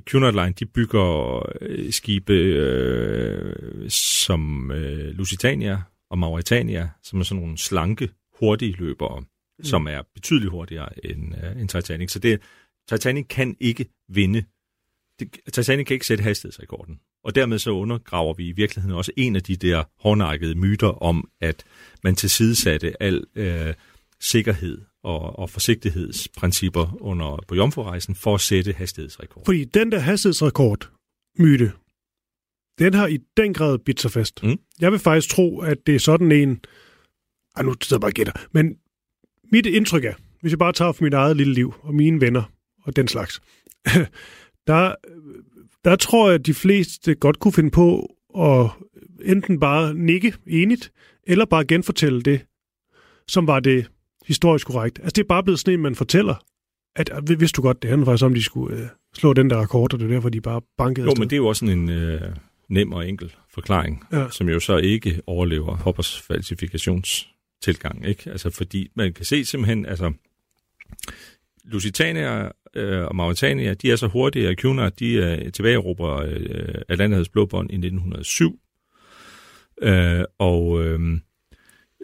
Cunard Line, de bygger øh, skibe øh, som øh, Lusitania og Mauritania, som er sådan nogle slanke, hurtige løbere, mm. som er betydeligt hurtigere end, øh, end Titanic. Så det, Titanic kan ikke vinde. Det, Titanic kan ikke sætte hastighedsrekorden. Og dermed så undergraver vi i virkeligheden også en af de der hårdnakkede myter om, at man tilsidesatte al øh, sikkerhed og, og forsigtighedsprincipper under, på jomfrurejsen for at sætte hastighedsrekord. Fordi den der hastighedsrekord myte, den har i den grad bidt sig fast. Mm. Jeg vil faktisk tro, at det er sådan en... Ej, nu sidder jeg bare og gætter. Men mit indtryk er, hvis jeg bare tager for mit eget lille liv og mine venner og den slags, [LAUGHS] der, der tror jeg, at de fleste godt kunne finde på at enten bare nikke enigt, eller bare genfortælle det, som var det historisk korrekt. Altså, det er bare blevet sådan en, man fortæller, at, at vidste du godt, det handler faktisk om, de skulle øh, slå den der rekord, og det er derfor, de bare bankede Jo, afsted. men det er jo også sådan en øh, nem og enkel forklaring, ja. som jo så ikke overlever Hoppers falsifikationstilgang, ikke? Altså, fordi man kan se simpelthen, altså, Lusitania øh, og Mauritania, de er så hurtige, og Cunard, de er tilbageerobrer øh, Atlanterhavets blåbånd i 1907. Øh, og øh,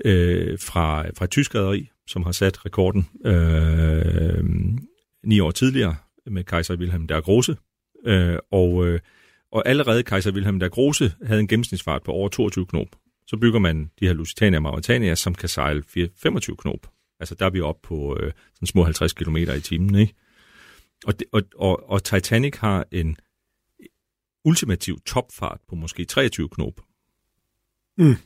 øh, fra, fra tysk rederi, som har sat rekorden øh, ni år tidligere med kejser Wilhelm der Große. Øh, og, øh, og allerede kejser Wilhelm der Große havde en gennemsnitsfart på over 22 knop. Så bygger man de her Lusitania og Mauritania, som kan sejle 25 knop. Altså der er vi oppe på øh, sådan små 50 km i timen, ikke? Og, det, og, og, og Titanic har en ultimativ topfart på måske 23 knop. Mm.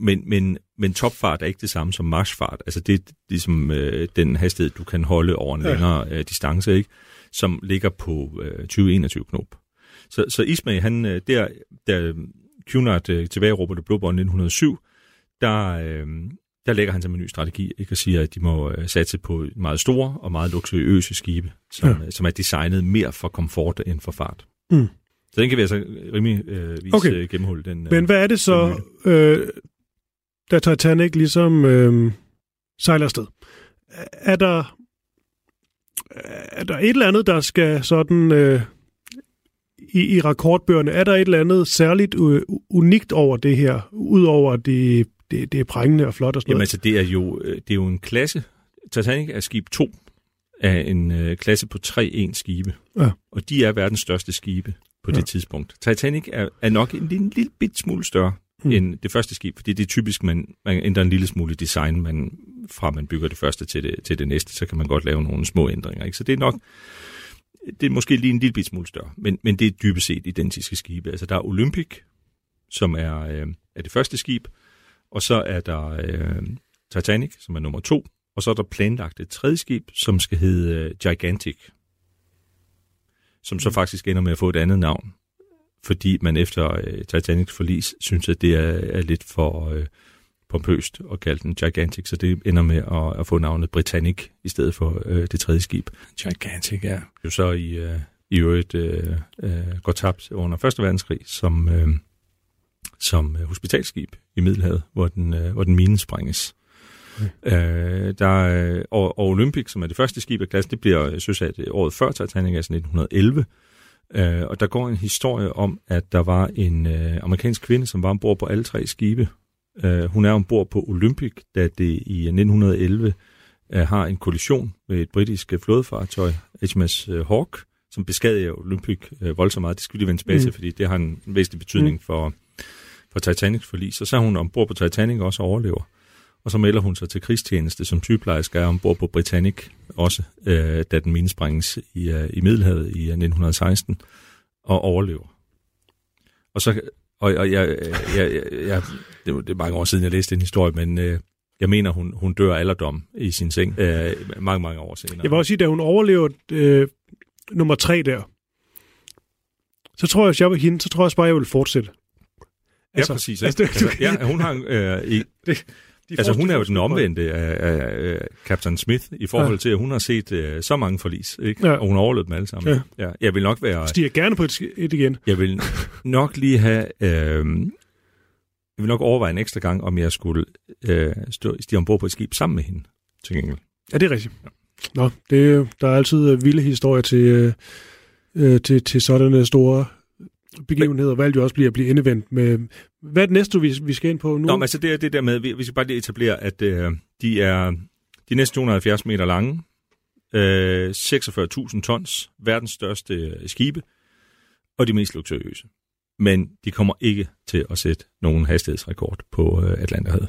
Men, men, men topfart er ikke det samme som marchfart. Altså det er ligesom øh, den hastighed, du kan holde over en længere øh, distance, ikke? som ligger på øh, 20-21 knop. Så, så Ismay, han, øh, der, der Cunard øh, tilbage det Blåbånd 1907, der, øh, der lægger han sig med en ny strategi, ikke? og siger, at de må øh, satse på meget store og meget luksuriøse skibe, som, ja. øh, som er designet mere for komfort end for fart. Mm. Så den kan vi altså rimelig øh, vise okay. Øh, gennemhulde. Den, Men hvad er det så, øh, da Titanic ligesom øh, sejler afsted. Er der, er der et eller andet, der skal sådan... Øh, i, i rekordbøgerne, er der et eller andet særligt uh, unikt over det her, udover det, det, det er prængende og flot og sådan Jamen noget? altså, det er jo, øh, det er jo en klasse. Titanic er skib 2 af en uh, klasse på 3-1 skibe. Ja. Og de er verdens største skibe på ja. det tidspunkt. Titanic er, er nok en lille, lille bit smule større mm. end det første skib, fordi det er typisk, man, man ændrer en lille smule design, man, fra man bygger det første til det, til det næste, så kan man godt lave nogle små ændringer. Ikke? Så det er nok, det er måske lige en lille smule større, men, men det er dybest set identiske skibe. Altså der er Olympic, som er, øh, er det første skib, og så er der øh, Titanic, som er nummer to, og så er der planlagt et tredje skib, som skal hedde øh, Gigantic, som så mm. faktisk ender med at få et andet navn, fordi man efter øh, Titanics forlis synes, at det er, er lidt for øh, pompøst at kalde den Gigantic, så det ender med at, at få navnet Britannic i stedet for øh, det tredje skib. Gigantic, ja. Jo så i, øh, i øvrigt øh, øh, går tabt under Første Verdenskrig som, øh, som øh, hospitalskib i Middelhavet, hvor den, øh, hvor den mine sprænges. Okay. Øh, der, og, og Olympic, som er det første skib af klassen, det bliver søsat året før Titanic, altså 1911, Øh, og der går en historie om, at der var en øh, amerikansk kvinde, som var ombord på alle tre skibe. Øh, hun er ombord på Olympic, da det i 1911 øh, har en kollision med et britisk flådefartøj, HMS øh, Hawk, som beskadiger Olympic øh, voldsomt meget. Det skal vi lige vende tilbage til, mm. fordi det har en væsentlig betydning mm. for, for Titanics forlis. Og så er hun ombord på Titanic også overlever og så melder hun sig til krigstjeneste som sygeplejerske ombord på Britannic også, øh, da den minesprænges i, uh, i Middelhavet i 1916, øh, og overlever. Og så, og, og jeg, jeg, jeg, jeg, det, det er mange år siden, jeg læste en historie, men øh, jeg mener, hun, hun dør alderdom i sin seng øh, mange, mange år senere. Jeg vil også sige, da hun overlever øh, nummer tre der, så tror jeg, hvis jeg var hende, så tror jeg også bare, jeg vil fortsætte. Altså, ja, præcis. Altså, altså, ja, hun har... Øh, i, det, de altså, hun er jo den omvendte af, af, af Captain Smith i forhold ja. til, at hun har set uh, så mange forlis, ikke? Ja. og hun har overlevet dem alle sammen. Ja. Ja. Jeg vil nok være... Stiger gerne på et, et igen. Jeg vil nok lige have... Øh, jeg vil nok overveje en ekstra gang, om jeg skulle øh, stå, stige ombord på et skib sammen med hende, til gengæld. Ja, det er rigtigt. Ja. Nå, det, der er altid uh, vilde historier til, øh, øh, til, til sådanne store begivenheder, valgte jo også blive at blive endevendt med... Hvad er det næste, vi, vi skal ind på nu? Nå, men altså det er det der med, vi, vi skal bare lige etablere, at øh, de er de næste 270 meter lange, øh, 46.000 tons, verdens største øh, skibe, og de mest luksuriøse. Men de kommer ikke til at sætte nogen hastighedsrekord på øh, Atlanterhavet.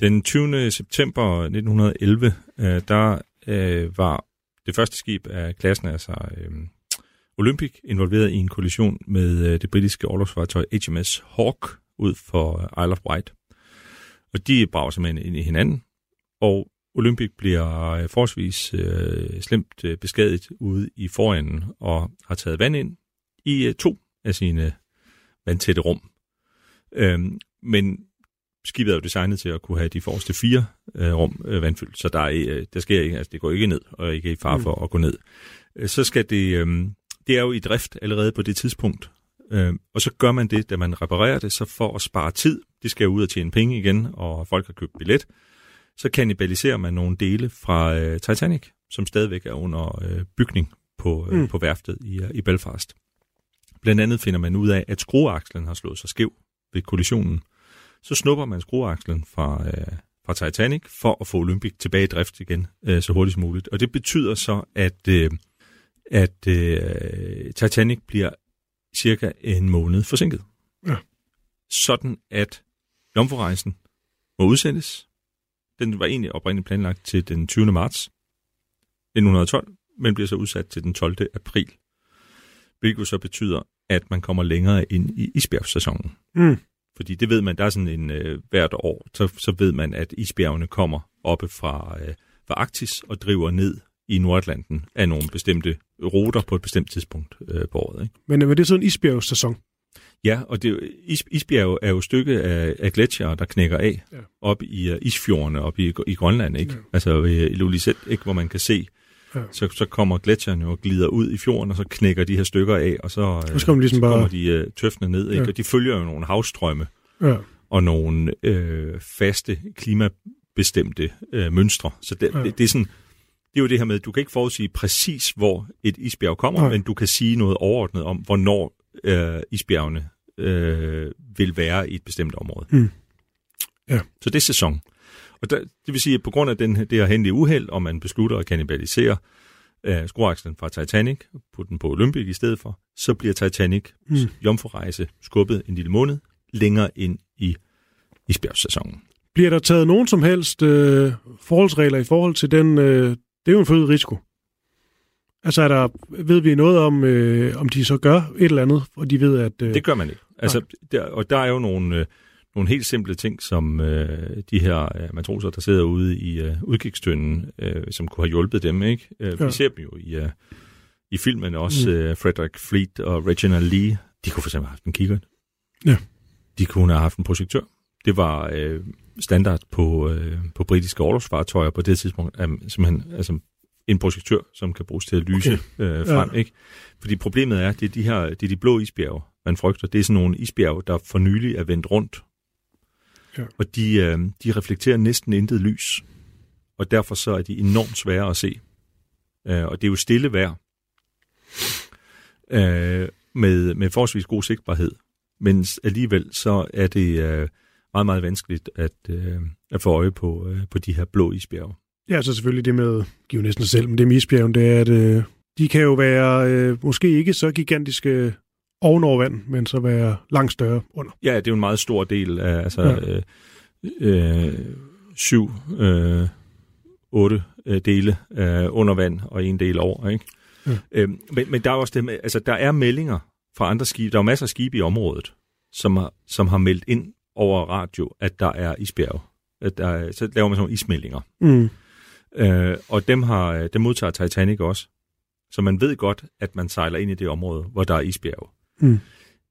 Den 20. september 1911, øh, der øh, var det første skib af klassen, altså øh, Olympic, involveret i en kollision med øh, det britiske orlogsfartøj HMS Hawk ud for øh, Isle of Wight. Og de brager simpelthen ind i hinanden, og Olympic bliver øh, forholdsvis øh, slemt øh, beskadiget ude i forenden og har taget vand ind i øh, to af sine øh, vandtætte rum. Øhm, men skibet er jo designet til at kunne have de forreste fire øh, rum øh, vandfyldt, så der, er, øh, der sker ikke, altså det går ikke ned, og ikke i far for mm. at gå ned. Øh, så skal det, øh, det er jo i drift allerede på det tidspunkt, øh, og så gør man det, da man reparerer det, så for at spare tid, det skal ud og tjene penge igen, og folk har købt billet, så kanibaliserer man nogle dele fra øh, Titanic, som stadigvæk er under øh, bygning på, øh, mm. på værftet i, øh, i Belfast. Blandt andet finder man ud af, at skrueakslen har slået sig skæv ved kollisionen, så snupper man skrueakslen fra, øh, fra Titanic for at få Olympic tilbage i drift igen øh, så hurtigt som muligt. Og det betyder så, at, øh, at øh, Titanic bliver cirka en måned forsinket. Ja. Sådan at jomfrurejsen må udsættes. Den var egentlig oprindeligt planlagt til den 20. marts 1912, men bliver så udsat til den 12. april. Hvilket så betyder, at man kommer længere ind i isbjergssæsonen. Mm. Fordi det ved man, der er sådan en øh, hvert år, så, så ved man, at isbjergene kommer oppe fra, øh, fra Arktis og driver ned i Nordatlanten af nogle bestemte ruter på et bestemt tidspunkt øh, på året. Ikke? Men, det er sådan en isbjergssæson? Ja, og det, is, isbjerg er jo et stykke af, af gletsjer, der knækker af ja. op i uh, isfjordene op i, i Grønland, ikke? Ja. Altså i Lulisæt, ikke, hvor man kan se, ja. så, så kommer gletsjerne og glider ud i fjorden, og så knækker de her stykker af, og så, så, kommer, ligesom så bare... kommer de uh, tøftene ned, ikke? Ja. Og de følger jo nogle havstrømme ja. og nogle øh, faste klimabestemte øh, mønstre. Så det, ja. det, det er sådan, det er jo det her med, at du kan ikke forudsige præcis, hvor et isbjerg kommer, ja. men du kan sige noget overordnet om, hvornår øh, isbjergene øh, vil være i et bestemt område. Mm. Ja. Så det er sæson. Og der, det vil sige, at på grund af den, det her hændelige uheld, og man beslutter at kanibalisere øh, skruakslen fra Titanic, putte den på Olympic i stedet for, så bliver Titanic mm. jomfrurejse skubbet en lille måned længere ind i isbjergssæsonen. Bliver der taget nogen som helst øh, forholdsregler i forhold til den... Øh, det er jo en forøget risiko. Altså er der, ved vi noget om, øh, om de så gør et eller andet, og de ved, at... Øh, det gør man ikke. Altså, der, og der er jo nogle, øh, nogle helt simple ting, som øh, de her øh, matroser, der sidder ude i øh, udkigstønden, øh, som kunne have hjulpet dem. ikke. Øh, ja. Vi ser dem jo i, øh, i filmen også, mm. øh, Frederick Fleet og Reginald Lee. De kunne for eksempel have haft en kikkert. Ja. De kunne have haft en projektør. Det var øh, standard på, øh, på britiske overlovsfartøjer på det tidspunkt. Øh, simpelthen, altså, en projektør, som kan bruges til at lyse okay. øh, frem. Ja. Ikke? Fordi problemet er, det er de her, det er de blå isbjerge, man frygter. Det er sådan nogle isbjerge, der for nylig er vendt rundt. Ja. Og de, øh, de reflekterer næsten intet lys. Og derfor så er de enormt svære at se. Øh, og det er jo stille vejr. Øh, med, med forholdsvis god sigtbarhed. Men alligevel så er det øh, meget, meget vanskeligt at, øh, at få øje på, øh, på de her blå isbjerge. Ja, så selvfølgelig det med, giver næsten selv, men det med isbjergen, det er, at øh, de kan jo være øh, måske ikke så gigantiske ovenover vand, men så være langt større under. Ja, det er jo en meget stor del af, altså ja. øh, øh, syv, øh, otte øh, dele øh, under vand og en del over, ikke? Ja. Øhm, men, men der er også det med, altså der er meldinger fra andre skibe. Der er masser af skibe i området, som har, som har meldt ind over radio, at der er isbjerg. At der er, så laver man sådan nogle ismeldinger. Mm. Øh, og dem, har, dem modtager Titanic også. Så man ved godt, at man sejler ind i det område, hvor der er isbjerg. Mm.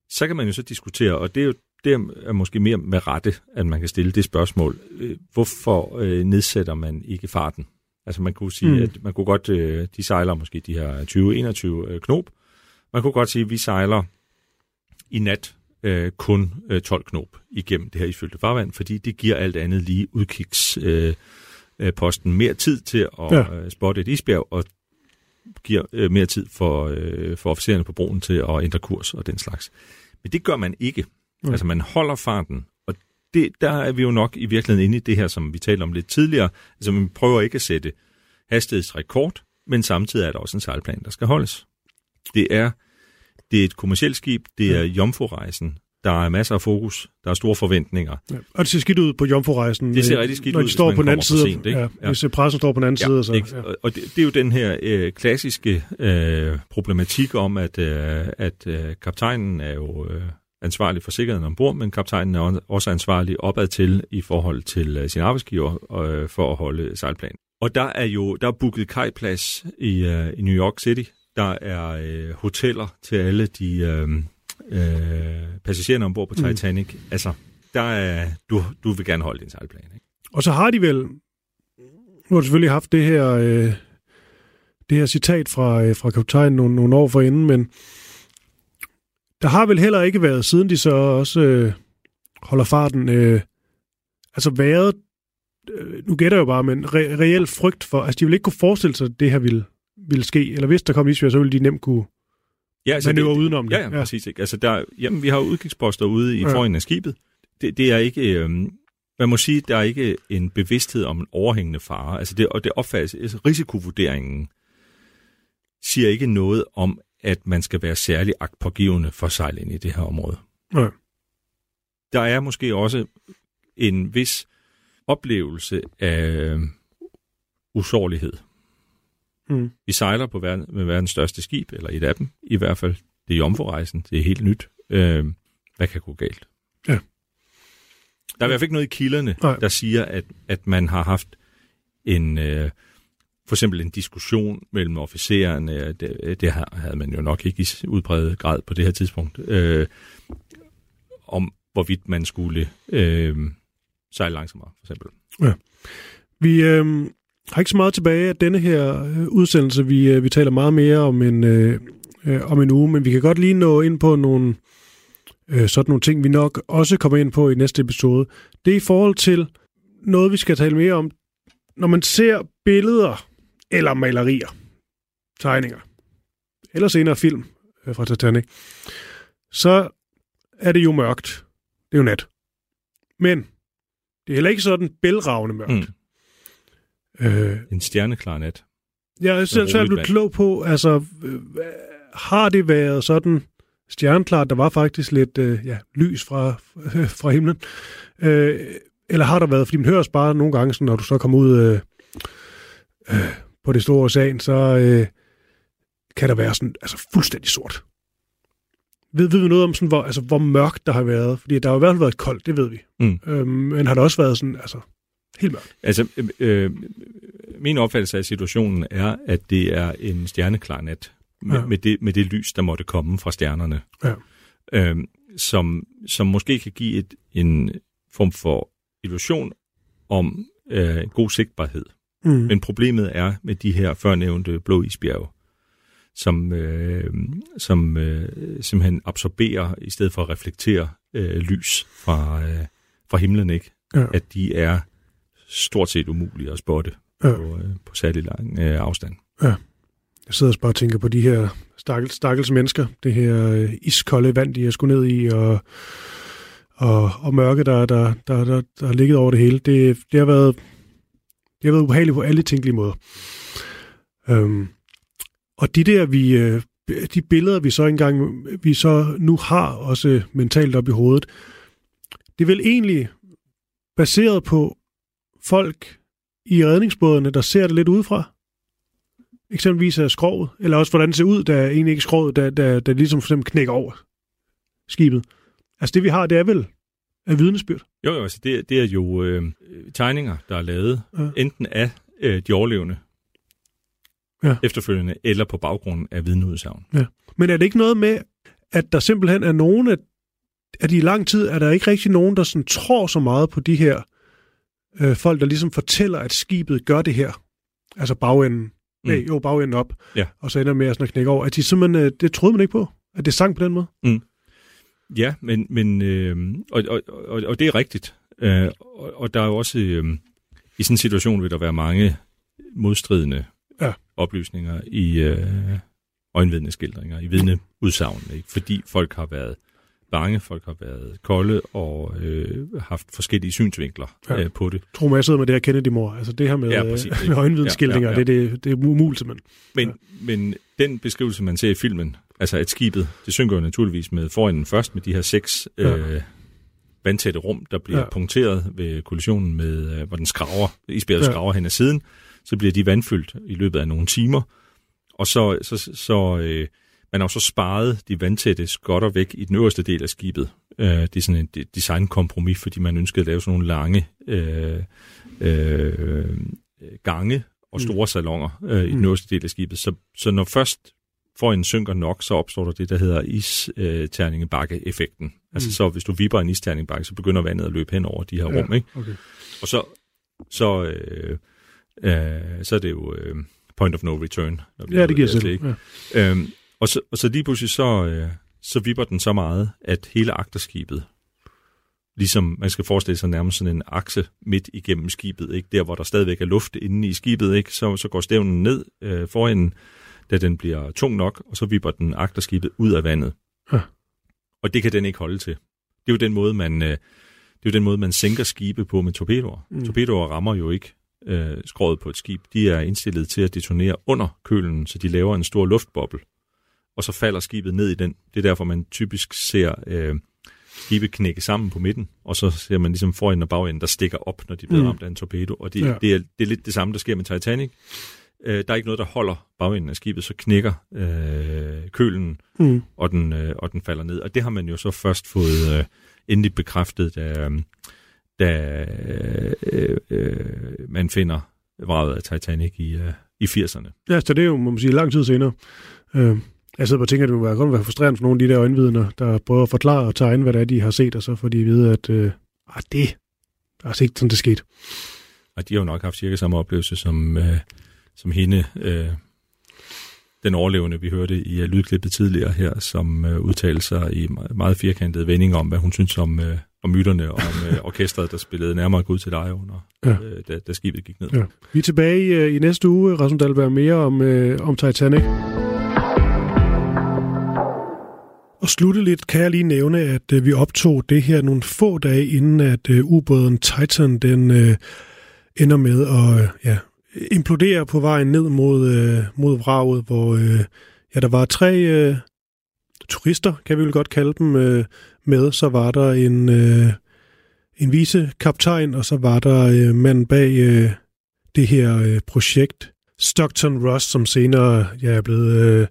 Så kan man jo så diskutere, og det er jo det er måske mere med rette, at man kan stille det spørgsmål. Øh, hvorfor øh, nedsætter man ikke farten? Altså man kunne sige, mm. at man kunne godt, øh, de sejler måske de her 20-21 øh, knop. Man kunne godt sige, at vi sejler i nat øh, kun øh, 12 knop igennem det her isfyldte farvand, fordi det giver alt andet lige udkigsposten øh, mere tid til at ja. øh, spotte et isbjerg, og giver øh, mere tid for, øh, for officererne på broen til at ændre kurs og den slags. Men det gør man ikke. Mm. Altså man holder farten, og det, der er vi jo nok i virkeligheden inde i det her, som vi talte om lidt tidligere. Altså man prøver ikke at sætte hastighedsrekord, men samtidig er der også en sejlplan, der skal holdes. Det er, det er et kommersielt skib, det er Jomfru-rejsen, der er masser af fokus, der er store forventninger. Ja. Og det ser skidt ud på Jomfru-rejsen. Det ser rigtig skidt når ud, de står på den anden side. Sent, ikke? Ja, ja. Hvis pressen står på den anden ja, side. Så, ikke? Ja. Og det, det er jo den her øh, klassiske øh, problematik om, at, øh, at øh, kaptajnen er jo øh, ansvarlig for sikkerheden ombord, men kaptajnen er også ansvarlig opad til i forhold til øh, sin arbejdsgiver øh, for at holde sejlplanen. Og der er jo der er booket kajplads i, øh, i New York City. Der er øh, hoteller til alle de øh, øh, passagererne ombord på mm. Titanic. Mm. Altså, der er, du, du vil gerne holde din sejlplan. Ikke? Og så har de vel, nu har de selvfølgelig haft det her, øh, det her citat fra, øh, fra kaptajnen nogle, nogle år forinden, men der har vel heller ikke været, siden de så også øh, holder farten, øh, altså været, øh, nu gætter jeg jo bare, men re- reelt frygt for, altså de vil ikke kunne forestille sig, at det her ville, ville ske, eller hvis der kom isbjerg, så ville de nemt kunne ja, altså manøvrere det, udenom det. Ja, ja, ja, præcis. Ikke? Altså der, jamen, vi har udkigsposter ude i ja. forenden af skibet. Det, det er ikke, øh, man må sige, der er ikke en bevidsthed om en overhængende fare. Altså det, og det opfattes, altså risikovurderingen siger ikke noget om, at man skal være særlig agtpågivende for at sejle ind i det her område. Ja. Der er måske også en vis oplevelse af usårlighed. Mm. Vi sejler på verden, med verdens største skib, eller et af dem i hvert fald. Det er Jomfru-rejsen, det er helt nyt. Øh, hvad kan gå galt? Ja. Der er i hvert fald ikke noget i kilderne, Nej. der siger, at, at man har haft en... Øh, for eksempel en diskussion mellem officererne, det, det havde man jo nok ikke i udbredet grad på det her tidspunkt, øh, om hvorvidt man skulle øh, sejle langsommere, for eksempel. Ja. Vi øh, har ikke så meget tilbage af denne her øh, udsendelse. Vi, øh, vi taler meget mere om en, øh, øh, om en uge, men vi kan godt lige nå ind på nogle øh, sådan nogle ting, vi nok også kommer ind på i næste episode. Det er i forhold til noget, vi skal tale mere om. Når man ser billeder eller malerier, tegninger, eller senere film øh, fra Titanic, så er det jo mørkt. Det er jo nat. Men det er heller ikke sådan bælragende mørkt. Mm. Øh, en stjerneklar nat. Jeg er selv svært blevet klog på, altså, øh, har det været sådan stjerneklart, der var faktisk lidt øh, ja, lys fra, øh, [LAUGHS] fra himlen, øh, eller har der været, fordi man hører bare nogle gange, sådan, når du så kommer ud øh, øh, på det store ocean, så øh, kan der være sådan, altså fuldstændig sort. Ved, ved vi noget om, sådan, hvor, altså, hvor mørkt der har været? Fordi der har i hvert fald været koldt, det ved vi. Mm. Øhm, men har der også været sådan, altså, helt mørkt? Altså, øh, øh, min opfattelse af situationen er, at det er en stjerneklar nat med, ja. med, det, med det lys, der måtte komme fra stjernerne. Ja. Øhm, som, som måske kan give et, en form for illusion om øh, god sigtbarhed. Mm. Men problemet er med de her førnævnte blå isbjerge, som, øh, som øh, simpelthen absorberer, i stedet for at reflektere øh, lys fra, øh, fra himlen, ikke? Ja. at de er stort set umulige at spotte ja. på, øh, på særlig lang øh, afstand. Ja. Jeg sidder også bare og tænker på de her stakkels, stakkels mennesker, det her øh, iskolde vand, de er skulle ned i, og, og, og mørke, der, der, der, der, der har ligget over det hele. Det, det har været det har været ubehageligt på alle tænkelige måder. Øhm, og de der, vi, øh, de billeder, vi så engang, vi så nu har også mentalt op i hovedet, det er vel egentlig baseret på folk i redningsbådene, der ser det lidt udefra. eksempelvis er skroget, eller også hvordan det ser ud, der egentlig ikke skroget, der, der, der ligesom for eksempel knækker over skibet. Altså det vi har, det er vel af vidnesbyrd? Jo, jo, altså det, det er jo øh, tegninger, der er lavet, ja. enten af øh, de overlevende ja. efterfølgende, eller på baggrunden af vidneudsagn. Ja. Men er det ikke noget med, at der simpelthen er nogen, at, at i lang tid er der ikke rigtig nogen, der sådan tror så meget på de her øh, folk, der ligesom fortæller, at skibet gør det her. Altså bagenden. Mm. Nej, jo, bagenden op. Ja. Og så ender med at, sådan at knække over. At de simpelthen, øh, det troede man ikke på, at det sang på den måde. Mm. Ja, men, men øh, og, og, og, og det er rigtigt. Øh, og, og der er jo også, øh, i sådan en situation vil der være mange modstridende ja. oplysninger i øh, øjenvidneskildringer, i vidneudsagn, ikke? fordi folk har været bange, folk har været kolde og øh, haft forskellige synsvinkler ja. øh, på det. Tror mig, jeg sidder med det her Kennedy-mor. Altså det her med, ja, præcis, øh, [LAUGHS] med øjenvidensskildringer, ja, ja, ja. det, det, det er umuligt simpelthen. Men, ja. men den beskrivelse, man ser i filmen, altså at skibet, det synker jo naturligvis med forenden først med de her seks ja. øh, vandtætte rum, der bliver ja. punkteret ved kollisionen med, øh, hvor den skraver, isbjerget ja. skraver hen ad siden. Så bliver de vandfyldt i løbet af nogle timer. Og så, så, så øh, man har jo så sparet de vandtætte skotter væk i den øverste del af skibet. Øh, det er sådan en designkompromis, fordi man ønskede at lave sådan nogle lange øh, øh, gange og store mm. salonger øh, i den mm. øverste del af skibet. Så, så når først får en synker nok, så opstår der det, der hedder isterningebakke-effekten. Altså mm. så hvis du vipper en isterningbakke, så begynder vandet at løbe hen over de her ja, rum. Ikke? Okay. Og så, så, øh, øh, så er det jo øh, point of no return. Ja, det giver sig. Ja. Øhm, og, så, og så lige pludselig så, øh, så vipper den så meget, at hele agterskibet, ligesom man skal forestille sig nærmest sådan en akse midt igennem skibet, ikke? der hvor der stadigvæk er luft inde i skibet, ikke? Så, så går stævnen ned øh, foran da den bliver tung nok, og så vipper den agterskibet ud af vandet. Ja. Og det kan den ikke holde til. Det er jo den måde, man, øh, det er jo den måde, man sænker skibe på med torpedoer. Mm. Torpedoer rammer jo ikke øh, skroget på et skib. De er indstillet til at detonere under kølen, så de laver en stor luftboble. Og så falder skibet ned i den. Det er derfor, man typisk ser øh, skibe knække sammen på midten, og så ser man ligesom forenden og bagenden, der stikker op, når de bliver mm. ramt af en torpedo. Og det, ja. det, er, det er lidt det samme, der sker med Titanic. Øh, der er ikke noget, der holder bagenden af skibet, så knækker øh, kølen, mm. og, den, øh, og den falder ned. Og det har man jo så først fået øh, endelig bekræftet, da, da øh, øh, man finder vraget af Titanic i, øh, i 80'erne. Ja, så det er jo, må man sige, lang tid senere. Øh, jeg sidder og tænker, at det må være, være frustrerende for nogle af de der øjenvidner, der prøver at forklare og tegne, hvad det er, de har set, og så får de at vide, at øh, ah, det er altså ikke sådan, det skete. Og de har jo nok haft cirka samme oplevelse som... Øh, som hende, øh, den overlevende, vi hørte i uh, lydklippet tidligere her, som øh, udtalte sig i meget firkantede vendinger om, hvad hun synes om, øh, om myterne og om øh, [LAUGHS] orkestret, der spillede nærmere Gud til dig under, ja. øh, da, da skibet gik ned. Ja. Vi er tilbage i, øh, i næste uge, Rasmus Dahlberg, mere om, øh, om Titanic. Og lidt kan jeg lige nævne, at øh, vi optog det her nogle få dage inden, at øh, ubåden Titan den øh, ender med at øh, ja, implodere på vejen ned mod, øh, mod vraget, hvor øh, ja, der var tre øh, turister, kan vi vel godt kalde dem, øh, med. Så var der en, øh, en vicekaptajn, og så var der øh, mand bag øh, det her øh, projekt, Stockton Ross, som senere ja, er blevet øh,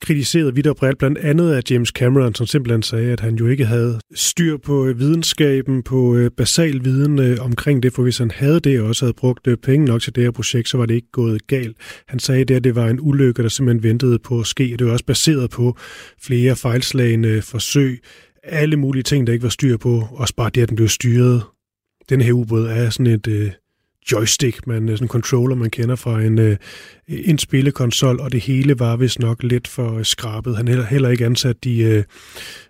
kritiseret vidt og bredt, blandt andet af James Cameron, som simpelthen sagde, at han jo ikke havde styr på øh, videnskaben, på øh, basal viden øh, omkring det, for hvis han havde det og også havde brugt penge nok til det her projekt, så var det ikke gået galt. Han sagde, der, at det var en ulykke, der simpelthen ventede på at ske, og det var også baseret på flere fejlslagende forsøg, alle mulige ting, der ikke var styr på, og bare det, at den blev styret. Den her ubåd er sådan et joystick, man, øh, sådan en controller, man kender fra en, øh, en spillekonsol, og det hele var vist nok lidt for øh, skrabet. Han heller, heller ikke ansat de, øh,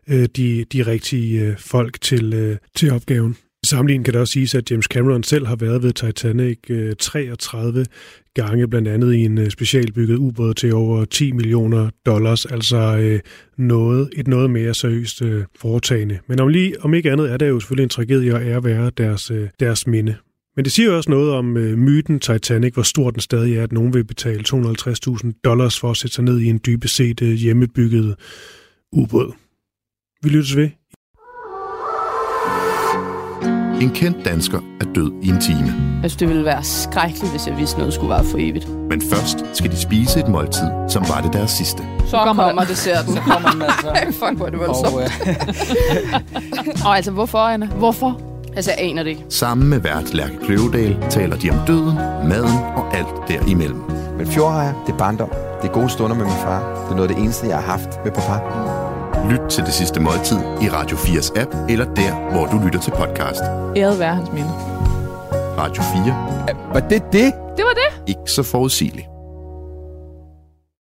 øh de, de rigtige folk til, til opgaven. I sammenligning kan det også siges, at James Cameron selv har været ved Titanic 33 gange, blandt andet i en specialbygget ubåd til over 10 millioner dollars, altså noget, et noget mere seriøst foretagende. Men om, lige, om ikke andet er det jo selvfølgelig en tragedie at ære være deres, deres minde. Men det siger jo også noget om øh, myten Titanic, hvor stor den stadig er, at nogen vil betale 250.000 dollars for at sætte sig ned i en dybest set øh, hjemmebygget ubåd. Vi lyttes ved En kendt dansker er død i en time. Jeg synes, det ville være skrækkeligt, hvis jeg vidste noget skulle være for evigt. Men først skal de spise et måltid, som var det deres sidste. Så kommer, kommer desserten. Så kommer den altså. [LAUGHS] Fuck, hvor er det voldsomt. Og, øh... [LAUGHS] og altså, hvorfor, Anna? Hvorfor? Altså, jeg aner det ikke. Sammen med vært Lærke Kløvedal taler de om døden, maden og alt derimellem. Men fjordrejer, det er barndom. Det er gode stunder med min far. Det er noget af det eneste, jeg har haft med papa. Lyt til det sidste måltid i Radio 4's app, eller der, hvor du lytter til podcast. Æret være hans minde. Radio 4. Var det det? Det var det. Ikke så forudsigeligt.